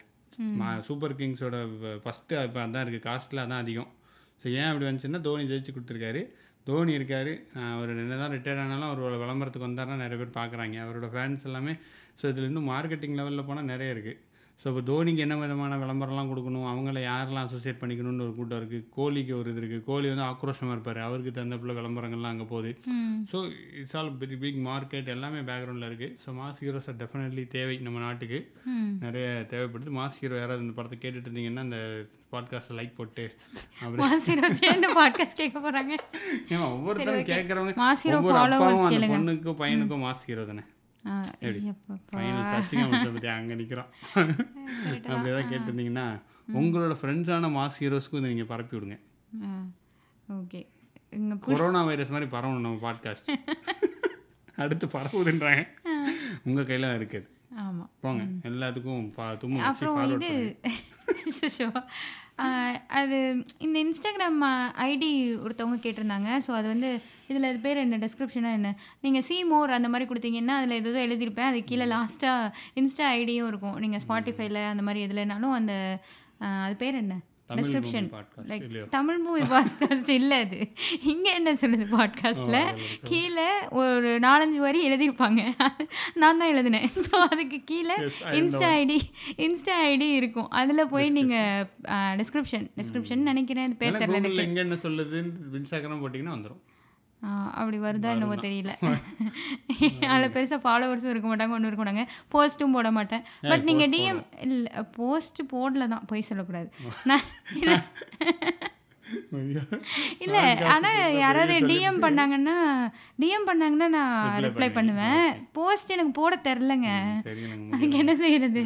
சூப்பர் கிங்ஸோட ஃபஸ்ட்டு இப்போ அதான் இருக்குது காஸ்ட்டில் அதான் அதிகம். ஸோ ஏன் அப்படி வந்துச்சுன்னா தோனி ஜெயிச்சு கொடுத்துருக்காரு. தோனி இருக்கார். அவர் என்ன தான் ரிட்டையர் ஆனாலும் அவரோட விளம்பரத்துக்கு வந்தாருன்னா நிறைய பேர் பார்க்குறாங்க. அவரோட ஃபேன்ஸ் எல்லாமே ஸோ இதில் இன்னும் மார்க்கெட்டிங் லெவலில் போனால் நிறைய இருக்குது ஸோ இப்போ தோனிக்கு என்ன விதமான விளம்பரம்லாம் கொடுக்கணும்? அவங்கள யாரெல்லாம் அசோசியேட் பண்ணிக்கணும்னு ஒரு கூட்டம் இருக்குது கோலிக்கு ஒரு இது இருக்குது கோலி வந்து ஆக்ரோஷமாக இருப்பார். அவருக்கு தகுந்தப்பில் விளம்பரங்கள்லாம் அங்கே போகுது. So it's all very big market எல்லாமே பேக்ரவுண்டில் இருக்குது ஸோ மாஸ் ஹீரோஸ் டெஃபினெட்லி தேவை நம்ம நாட்டுக்கு. நிறைய தேவைப்படுது. மாஸ் ஹீரோ யாராவது இந்த படத்தை கேட்டுட்டு இருந்தீங்கன்னா அந்த பாட்காஸ்ட்டை லைக் போட்டு அப்படி. மாசிரோ சேர்ந்து பாட்காஸ்ட் கேட்க ஏமா ஒவ்வொருத்தரும் கேட்குறவங்க ஒவ்வொரு அப்பாவும் அந்த. பொண்ணுக்கும் பையனுக்கும் மாஸ் ஹீரோ தானே. ஃபைனல் பற்றி அங்கே நிற்கிறோம் அப்படி ஏதாவது கேட்டிருந்தீங்கன்னா உங்களோட ஃப்ரெண்ட்ஸான மாஸ் ஹீரோஸ்க்கும் நீங்கள் பரப்பி விடுங்க. ஓகே. கொரோனா வைரஸ் மாதிரி பரவணும் நம்ம பாட்காஸ்ட் அடுத்து பரவுதுன்றாங்க. உங்கள் கையில் இருக்குது ஆமா. போங்க. எல்லாத்துக்கும் பா தும்மு வச்சு அப்புறம் இது அது இந்த இன்ஸ்டாகிராம் ஐடி ஒருத்தவங்க கேட்டிருந்தாங்க. ஸோ அது வந்து இதில் அது பேர் என்ன? டெஸ்கிரிப்ஷனாக என்ன? நீங்கள் சி மோர் அந்த மாதிரி கொடுத்தீங்கன்னா அதில் எதோ எழுதியிருப்பேன். அது கீழே லாஸ்ட்டாக இன்ஸ்டா ஐடியும் இருக்கும். நீங்கள் ஸ்பாட்டிஃபைல அந்த மாதிரி எதுலனாலும் அந்த அது பேர் என்ன? Description like Tamil movie podcast இல்லை அது. இங்கே என்ன சொல்லுது பாட்காஸ்ட்டில் கீழே ஒரு நாலஞ்சு வரி எழுதியிருப்பாங்க. நான் தான் எழுதினேன். ஸோ அதுக்கு கீழே இன்ஸ்டா ஐடி இன்ஸ்டா ஐடி இருக்கும். அதில் போய் நீங்கள் டிஸ்கிரிப்ஷன் டிஸ்கிரிப்ஷன் நினைக்கிறேன். பேர் தெரியல என்ன சொல்லுதுன்னு இன்ஸ்டாகிராம் போட்டிங்கன்னா வந்துடும் அப்படி வருதா என்னமோ தெரியல. அதில் பெருசாக ஃபாலோவர்ஸும் இருக்க மாட்டாங்க ஒன்றும் இருக்க மாட்டாங்க. போஸ்ட்டும் போட மாட்டேன். பட் நீங்கள் டிஎம் இல்லை போஸ்ட் போடல தான் போய் சொல்லக்கூடாது. நான் இல்லை. ஆனால் யாராவது டிஎம் பண்ணாங்கன்னா டிஎம் பண்ணாங்கன்னா நான் ரிப்ளை பண்ணுவேன். போஸ்ட் எனக்கு போட தெரிலங்க. எனக்கு அதுக்கு என்ன செய்யறது?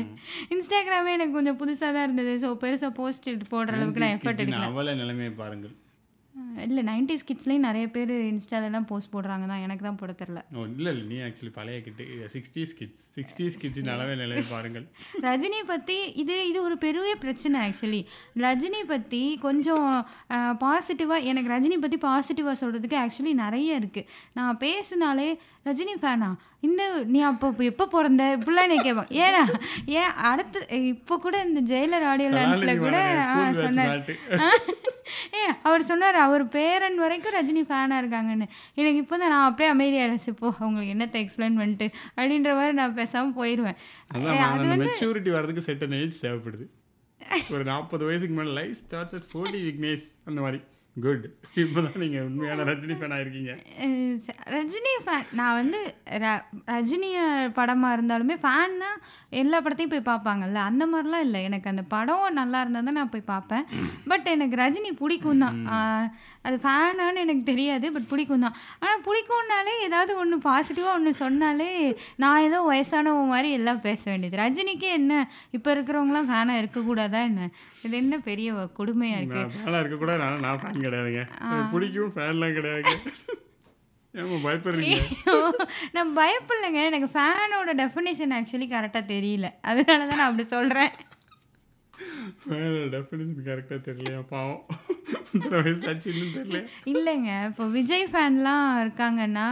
இன்ஸ்டாகிராமே எனக்கு கொஞ்சம் புதுசாக தான் இருந்தது. ஸோ பெருசாக போஸ்ட் போடுற அளவுக்கு நான் எஃபர்ட் எடுக்கல. அவளை நிலைமையை பாருங்கள். இல்லை நைன்டிஸ் கிட்ஸ்லேயும் நிறைய பேர் இன்ஸ்டாலலாம் போஸ்ட் போடுறாங்க தான் எனக்கு தான் போட தெரில. ஓ இல்லை இல்லை நீ ஆக்சுவலி பழைய கிட்டு சிக்ஸ்டீஸ் கிட்ஸ் சிக்ஸ்டீஸ் கிட்ஸ் நிலவே நிலையை பாருங்கள். ரஜினி பற்றி இது இது ஒரு பெரிய பிரச்சனை ஆக்சுவலி ரஜினி பற்றி கொஞ்சம் பாசிட்டிவாக எனக்கு ரஜினி பற்றி பாசிட்டிவாக சொல்கிறதுக்கு ஆக்சுவலி நிறைய இருக்குது நான் பேசினாலே ரஜினி ஃபேனா இந்த நீ அப்போ எப்போ பிறந்த? இப்படிலாம் நீ கேட்பாங்க. ஏன்னா ஏன் அடுத்து இப்போ கூட இந்த ஜெயிலர் ஆடியோ லான்ச்சில் கூட ஆ, சொன்னார். ஏ அவர் சொன்னார் அவர் பேரன் வரைக்கும் ரஜினி ஃபேனாக இருக்காங்கன்னு. எனக்கு இப்போ தான் நான் அப்படியே அமைதியாக இப்போ அவங்களுக்கு என்னத்தை எக்ஸ்பிளைன் பண்ணிட்டு அப்படின்ற மாதிரி நான் பேசாமல் போயிடுவேன் அதான் அந்த மெச்சூரிட்டி வரதுக்கு செட்டன் ஏஜ் தேவைப்படுது. ஒரு நாற்பது வயசுக்கு மேலே life starts at forty Vignesh அந்த மாதிரி. குட் இப்போதான் நீங்கள் உண்மையான ரஜினி ஃபேன் ஆயிருக்கீங்க. அஹ் ச- ரஜினி ஃபேன் நான் வந்து ர ரஜினிய படமாக இருந்தாலுமே ஃபேன்னா எல்லா படத்தையும் போய் பார்ப்பாங்கல்ல அந்த மாதிரிலாம் இல்லை. எனக்கு அந்த படம் நல்லா இருந்தால் தான் நான் போய் பார்ப்பேன் பட் எனக்கு ரஜினி பிடிக்கும் தான் அது ஃபேனான்னு எனக்கு தெரியாது பட் பிடிக்கும் தான். ஆனால் பிடிக்கும்னாலே ஏதாவது ஒன்று பாசிட்டிவாக ஒன்று சொன்னாலே நான் ஏதோ வயசானவ மாதிரி எல்லாம் பேச வேண்டியது. ரஜினிக்கே என்ன இப்போ இருக்கிறவங்களாம் ஃபேனாக இருக்கக்கூடாதா என்ன? இது என்ன பெரிய கொடுமையாக இருக்குது ஃபேனாக இருக்கக்கூடாது. நான் நான் ஃபேன் கிடையாதுங்க. பிடிக்கும் ஃபேன்லாம் பயப்படுறீங்க? நான் பயப்படலைங்க. எனக்கு ஃபேனோட டெஃபினேஷன் ஆக்சுவலி கரெக்டாக தெரியல. அதனால தான் நான் அப்படி சொல்கிறேன் டெஃபினேஷன் கரெக்டாக தெரியலையா பாவம். இல்லைங்க. இப்போ விஜய் ஃபேன்லாம் இருக்காங்கன்னா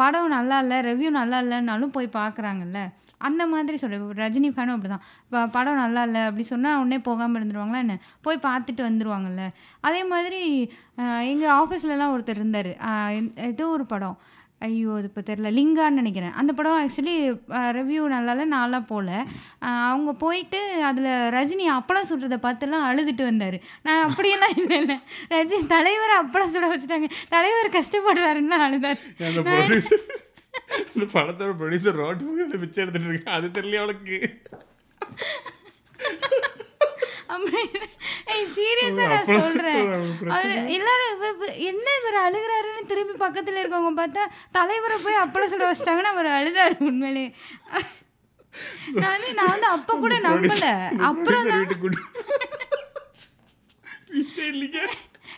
படம் நல்லா இல்லை ரெவ்யூ நல்லா இல்லைன்னாலும் போய் பார்க்குறாங்கல்ல அந்த மாதிரி சொல்கிறேன் ரஜினி ஃபேனும் அப்படி தான் இப்போ படம் நல்லா இல்லை அப்படி சொன்னால் உடனே போகாமல் இருந்துருவாங்களா என்ன? போய் பார்த்துட்டு வந்துடுவாங்கல்ல அதே மாதிரி எங்கள் ஆஃபீஸ்லலாம் ஒருத்தர் இருந்தார். ஏதோ ஒரு படம். ஐயோ அது இப்போ தெரில லிங்கான்னு நினைக்கிறேன். அந்த படம் ஆக்சுவலி ரிவ்யூ நல்லால நாளாக போகல அவங்க போயிட்டு அதில் ரஜினி அப்பளம் சுடுறதை பார்த்துலாம் அழுதுட்டு வந்தார். நான் அப்படியெல்லாம் இல்லை இல்லை. ரஜினி தலைவரை அப்பளம் சுட வச்சுட்டாங்க. தலைவர் கஷ்டப்படுறாருன்னு அழுதார் இந்த படத்தோட ப்ரொடியூசர் ரோட்டு பிச்சை எடுத்துட்டு இருக்கேன். அது தெரியல அவளுக்கு. ஏய் சீரியஸாக நான் அது எல்லாரும் என்ன இவர் அழுகுறாருன்னு திரும்பி பக்கத்தில் இருக்கவங்க பார்த்தா தலைவரை போய் அப்பளம் சுட வச்சிட்டாங்கன்னா அவர் அழுதாரு உண்மையிலே. நான் வந்து- நான் வந்து அப்போ கூட நம்பல. அப்புறம் இல்லைங்க.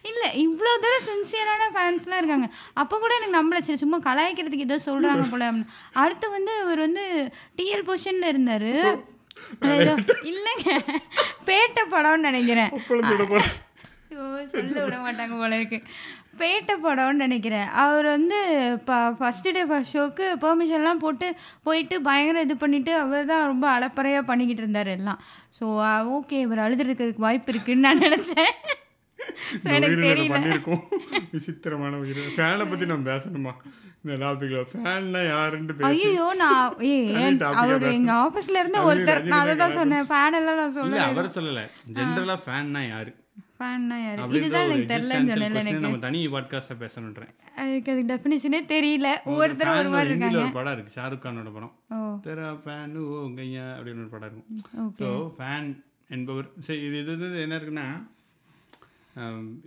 இல்லை இவ்வளோ தூரம் சின்சியரான ஃபேன்ஸ்லாம் இருக்காங்க. அப்போ கூட எனக்கு நம்பல. சரி சும்மா கலாய்க்கிறதுக்கு ஏதோ சொல்கிறாங்க போல. அடுத்து வந்து இவர் வந்து டிஎல் பொசிஷனில் இருந்தார். இல்லைங்க. பேட்டை படம்னு நினைக்கிறேன். சொல்ல விட மாட்டாங்க போல இருக்கு. பேட்டை படம்னு நினைக்கிறேன். அவர் வந்து இப்போ ஃபஸ்ட்டு டே ஃபஸ்ட் ஷோக்கு பெர்மிஷன்லாம் போட்டு போயிட்டு பயங்கர இது பண்ணிட்டு அவர் தான் ரொம்ப அலப்பறையாக பண்ணிக்கிட்டு இருந்தார் எல்லாம். ஸோ ஓகே இவர் அழுதுறதுக்கு வாய்ப்பு இருக்குன்னு நான் நினச்சேன். ஸோ எனக்கு தெரியல. விசித்திரமான ஃபேனை பற்றி நம்ம பேசணுமா? இந்த டாபிக்ல ஃபேன்னா யாருன்னு பேசி ஐயோ நான் ஏ தனி topic ஆ அவர் பேசணும். எங்கள் ஆஃபீஸில் இருந்த ரஜினி, ஒருத்தர் ரஜினி நான் அதை தான் தான் சொன்னேன் ஃபேன் எல்லாம் நான் இல்ல சொல்ல அவர் சொல்லல. ஜென்ரலா ஃபேன்னா யாரு? ஃபேன்னா யார்? இதுதான் எனக்கு எனக்கு. நம்ம தனி பாட்காஸ்ட்ல அதுக்கு அதுக்கு டெஃபினிஷனே தெரியல. ஒவ்வொருத்தரும் ஒரு மாதிரி இருக்காங்க ஒரு படம் இருக்கு? ஷாருக் கானோட படம். ஓ. தெரா ஃபேன் ஓ கையா அப்படின்னு ஒரு படம் இருக்கும். ஸோ ஃபேன் என்பவர் சரி இது இது இது என்ன இருக்குன்னா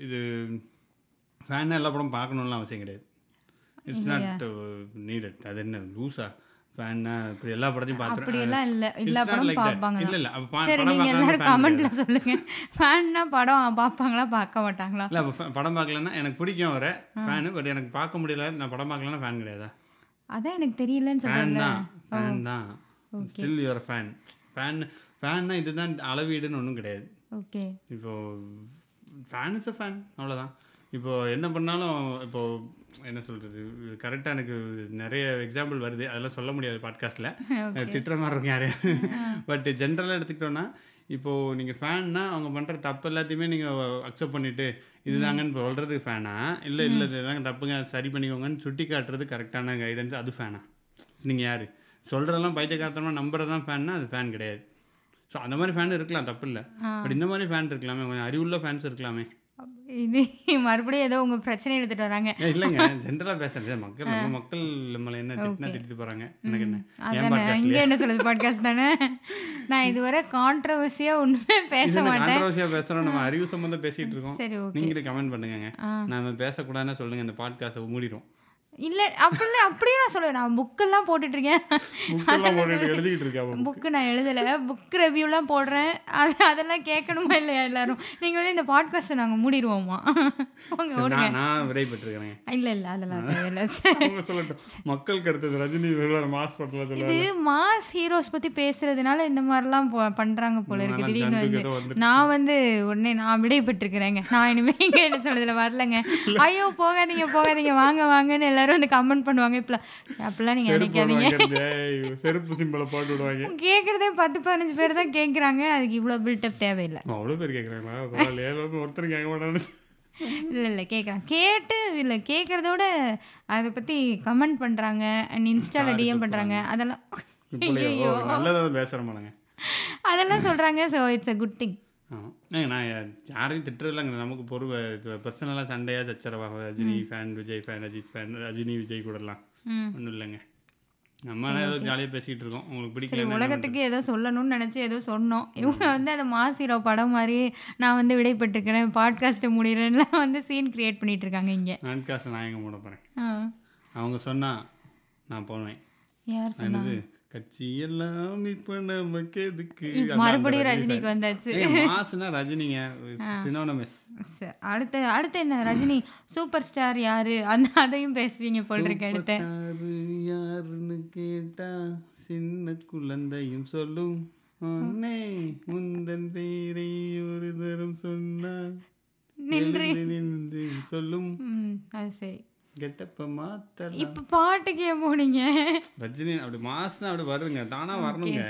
இது ஃபேன் எல்லா படம் பார்க்கணும்லாம் அவசியம் கிடையாது. இட்ஸ் நாட் நீடட் அது என்ன லூஸா ஃபேன்னா இப்படி எல்லா படத்தையும் அப்படியெல்லாம் இல்ல. எல்லா It's not படம். பார்ப்பாங்க இல்ல இல்ல. சரி படம் நீங்க பார்க்காம எல்லாரும் fan கமெண்ட்ல சொல்லுங்க. ஃபேன்னா படம் பார்ப்பாங்களா? பார்க்க மாட்டாங்களா? இல்லை அப்போ படம் பார்க்கலன்னா எனக்கு பிடிக்கும் அவரை ஃபேனு பட் எனக்கு பார்க்க முடியல நான் படம் பார்க்கலன்னா ஃபேன் கிடையாதா? அதான் எனக்கு தெரியலன்னு தான். ஃபேன் தான். ஸ்டில் யுவர் ஃபேன் ஃபேன் ஃபேன்னா இதுதான் அளவீடுன்னு ஒன்றும் கிடையாது. ஓகே இப்போ ஃபேன் இஸ் அ ஃபேன் அவ்வளோதான் இப்போ என்ன பண்ணாலும் இப்போ என்ன சொல்கிறது கரெக்டாக எனக்கு நிறைய எக்ஸாம்பிள் வருது. அதெல்லாம் சொல்ல முடியாது பாட்காஸ்ட்டில் திட்டுற மாதிரி இருக்கும் யாரையும் பட் ஜென்ரலாக எடுத்துக்கிட்டோன்னா இப்போது நீங்கள் ஃபேன்னா அவங்க பண்ணுற தப்பு எல்லாத்தையுமே நீங்கள் அக்செப்ட் பண்ணிவிட்டு இதுதாங்கன்னு சொல்கிறதுக்கு ஃபேனா இல்லை இல்லை இதெல்லாம் தப்புங்க. சரி பண்ணிக்கோங்கன்னு சுட்டி காட்டுறது கரெக்டான கைடன்ஸ் அது ஃபேனா நீங்கள் யார்? சொல்கிறதெல்லாம் பைத்தியக்காரத்தனமாக நம்புறது தான் ஃபேன்னா அது ஃபேன் கிடையாது. ஸோ அந்த மாதிரி ஃபேன் இருக்கலாம். தப்பு இல்லை. பட் இந்த மாதிரி ஃபேன் இருக்கலாமே. கொஞ்சம் அறிவுள்ள ஃபேன்ஸ் இருக்கலாமே. இது மறுபடியும் ஏதோ உங்க பிரச்சனை எடுத்துட்டு வராங்க. இல்லைங்க. ஜென்ரலாக பேசுறது. மக்கள் நம்ம மக்கள் நம்மளை என்ன திட்டினா திட்டிட்டு போகிறாங்க எனக்கு என்ன? இங்க என்ன சொல்லுது பாட்காஸ்ட் தானே? நான் இதுவரை கான்ட்ரவர்சியா ஒண்ணுமே பேச மாட்டேன். கான்ட்ரவர்சியாக பேசுகிறோம் நம்ம அறிவு சம்மந்தம் பேசிகிட்டு இருக்கோம். சரி ஓகே. நீங்களே கமெண்ட் பண்ணுங்க. நாம பேசக்கூடாதுன்னு சொல்லுங்க. இந்த பாட்காஸ்ட்டை மூடிடும் இல்ல அப்படி அப்படியே நான் சொல்லுவேன். நான் புக்கெல்லாம் போட்டுட்டு இருக்கேன் புக்கெல்லாம் போட்டு எழுதிக்கிட்டு இருக்கா அவ. புக்கு நான் எழுதலை. புக் ரிவ்யூலாம் போடுறேன். அது அதெல்லாம் கேட்கணுமா இல்லையா எல்லாரும்? நீங்கள் வந்து இந்த பாட்காஸ்ட்டை நாங்கள் மூடிடுவோமா? உங்க ஓடுங்க. நான் நான் விடைபெற்றிருக்கிறேன் இல்லை இல்லை அதெல்லாம் சொல்லட்டும். மக்கள் கருத்து ரஜினி மாஸ் படத்தில் இது மாஸ் ஹீரோஸ் பற்றி பேசுறதுனால இந்த மாதிரிலாம் போ- பண்றாங்க போல இருக்கு. திடீர்னு வந்து நான் வந்து உடனே நான் விடை பெற்றிருக்கிறேங்க நான் இனிமே இங்கே என்ன சொல்றதுல வரலங்க. ஐயோ போகாதீங்க போகாதீங்க. வாங்க வாங்கன்னு எல்லாரும் வந்து கமெண்ட் பண்ணுவாங்க. இப்பெல்லாம் அப்படிலாம் நீங்கள் நினைக்காதீங்க. செருப்பு சிம்பிளை போட்டு விடுவாங்க. கேட்குறதே பத்து பதினஞ்சு பேர் தான் கேட்குறாங்க அதுக்கு இவ்வளோ பில்டப் தேவையில்லை. அவ்வளோ பேர் கேட்குறாங்களா ஒருத்தர் கேட்க மாட்டான்னு இல்லை இல்லை கேட்குறான் கேட்டு இல்லை கேட்குறதோட அதை பற்றி கமெண்ட் பண்ணுறாங்க அண்ட் இன்ஸ்டாவில் டிஎம் பண்ணுறாங்க அதெல்லாம் மாட்டாங்க அதெல்லாம் சொல்கிறாங்க so it's a good thing ஆமாம் ஏங்க நான் யாரையும் திட்டுறதில்லைங்க. நமக்கு பொறுவை பர்சனலாக சண்டையாக சச்சரவா Rajini fan Vijay fan Ajith fan Rajini Vijay கூடலாம். ம். ஒன்றும் இல்லைங்க. நம்ம ஏதோ ஜாலியாக பேசிகிட்டு இருக்கோம். உங்களுக்கு பிடிக்கல உலகத்துக்கு ஏதோ சொல்லணும்னு நினச்சி ஏதோ சொன்னோம். இவங்க வந்து அந்த மாசிரோ படம் மாதிரி நான் வந்து விடைபெற்றிருக்கிறேன் பாட்காஸ்ட்டை முடிகிறேன்லாம் வந்து சீன் கிரியேட் பண்ணிட்டு இருக்காங்க இங்கே. நான்காஸ்ட் நான் எங்கே மூட போகிறேன் அவங்க சொன்னால் நான் போவேன் யார் என்னது? கட்சி எல்லாம் இப்போ நமக்கு எதுக்கு? மறுபடியும் ரஜினிக்கு வந்தாச்சு. மாசுனா ரஜினிங்க. சினோனமிஸ் அடுத்து அடுத்து என்ன? ரஜினி சூப்பர் ஸ்டார் யாரு? அந்த அதையும் பேசுவீங்க போல் இருக்கு அடுத்து. யாருன்னு கேட்டா சின்ன குழந்தையும் சொல்லும். முந்தன் பேரை ஒரு தரம் சொன்னால் நின்று. நின்று சொல்லும். அது சரி. கெட்டப்ப மாத்தலாம். இப்போ பாட்டுக்கு போனீங்க ரஜினி அப்படி மாசுனா அப்படி வருங்க தானா வரணுங்க.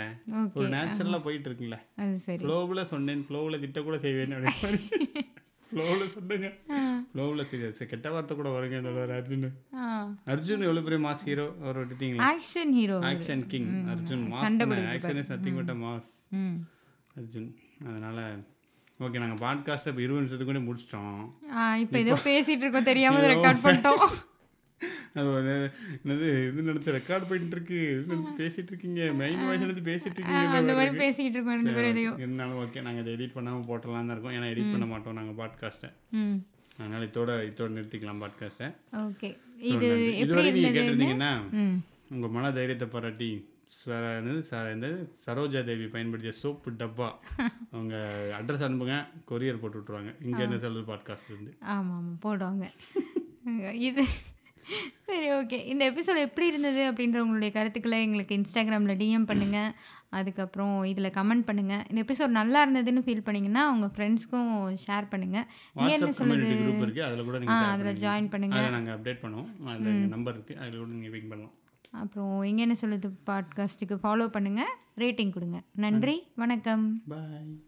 ஒரு நேச்சுரலா போயிட்டு இருக்குல்ல அது சரி. ஃப்ளோவில் சொன்னேன். ஃப்ளோவில் திட்ட கூட செய்வேன் அப்படின்னு ஃப்ளோவில் சொன்னேங்க. ஃப்ளோவில் சரி கெட்ட வார்த்தை கூட வருங்க அர்ஜுன் அர்ஜுன் எவ்வளோ பெரிய மாஸ் ஹீரோ அவர் விட்டுட்டீங்களா? Action hero action king Arjun mass action is nothing but mass Arjun அதனால ஓகே நாங்கள் பாட்காஸ்ட் இப்போ இருபது நிமிஷத்துக்கு கூட முடிச்சிட்டோம். இப்போ ஏதோ பேசிட்டு இருக்கோம் தெரியாம ரெக்கார்ட் பண்ணிட்டோம். அது என்னது இது நடத்து ரெக்கார்ட் போயிட்டு இருக்கு இது நடத்து பேசிட்டு இருக்கீங்க மெயின் வாய்ஸ் எடுத்து பேசிட்டு ஆ, அந்த இருக்கீங்க மாதிரி பேசிக்கிட்டு இருக்கோம் ரெண்டு பேரும் எதையும் இருந்தாலும் ஓகே நாங்கள் இதை எடிட் பண்ணாமல் போட்டலாம் இருக்கோம். ஏன்னா எடிட் பண்ண மாட்டோம் நாங்கள் பாட்காஸ்ட்டை அதனால இதோட இதோட நிறுத்திக்கலாம் பாட்காஸ்ட்டை ஓகே. இது இதுவரை நீங்கள் கேட்டிருந்தீங்கன்னா உங்கள் மன தைரியத்தை பாராட்டி இந்த சரோஜா தேவி பயன்படுத்திய சோப்பு டப்பா. அவங்க அட்ரஸ் அனுப்புங்க கொரியர் போட்டு விட்ருவாங்க இங்கே என்ன செல்லு பாட்காஸ்ட்லேருந்து ஆமாம் ஆமாம் போடுவாங்க. இது. சரி ஓகே. இந்த எபிசோட் எப்படி இருந்தது அப்படின்ற உங்களுடைய கருத்துக்களை எங்களுக்கு இன்ஸ்டாகிராமில் டிஎம் பண்ணுங்கள் அதுக்கப்புறம் இதில் கமெண்ட் பண்ணுங்கள் இந்த எபிசோட் நல்லா இருந்ததுன்னு ஃபீல் பண்ணிங்கன்னா உங்கள் ஃப்ரெண்ட்ஸ்க்கும் ஷேர் பண்ணுங்கள் நீங்கள் என்ன சொல்லுது குரூப் இருக்குது அதில் கூட நீங்கள் அதில் ஜாயின் பண்ணுங்கள் நாங்கள் அப்டேட் பண்ணுவோம். அதில் நம்பர் இருக்குது அதில் கூட நீங்கள் பிங் பண்ணலாம். அப்புறம் இங்கே என்ன சொல்லுது பாட்காஸ்ட்டுக்கு ஃபாலோ பண்ணுங்கள் ரேட்டிங் கொடுங்க. நன்றி வணக்கம். பாய்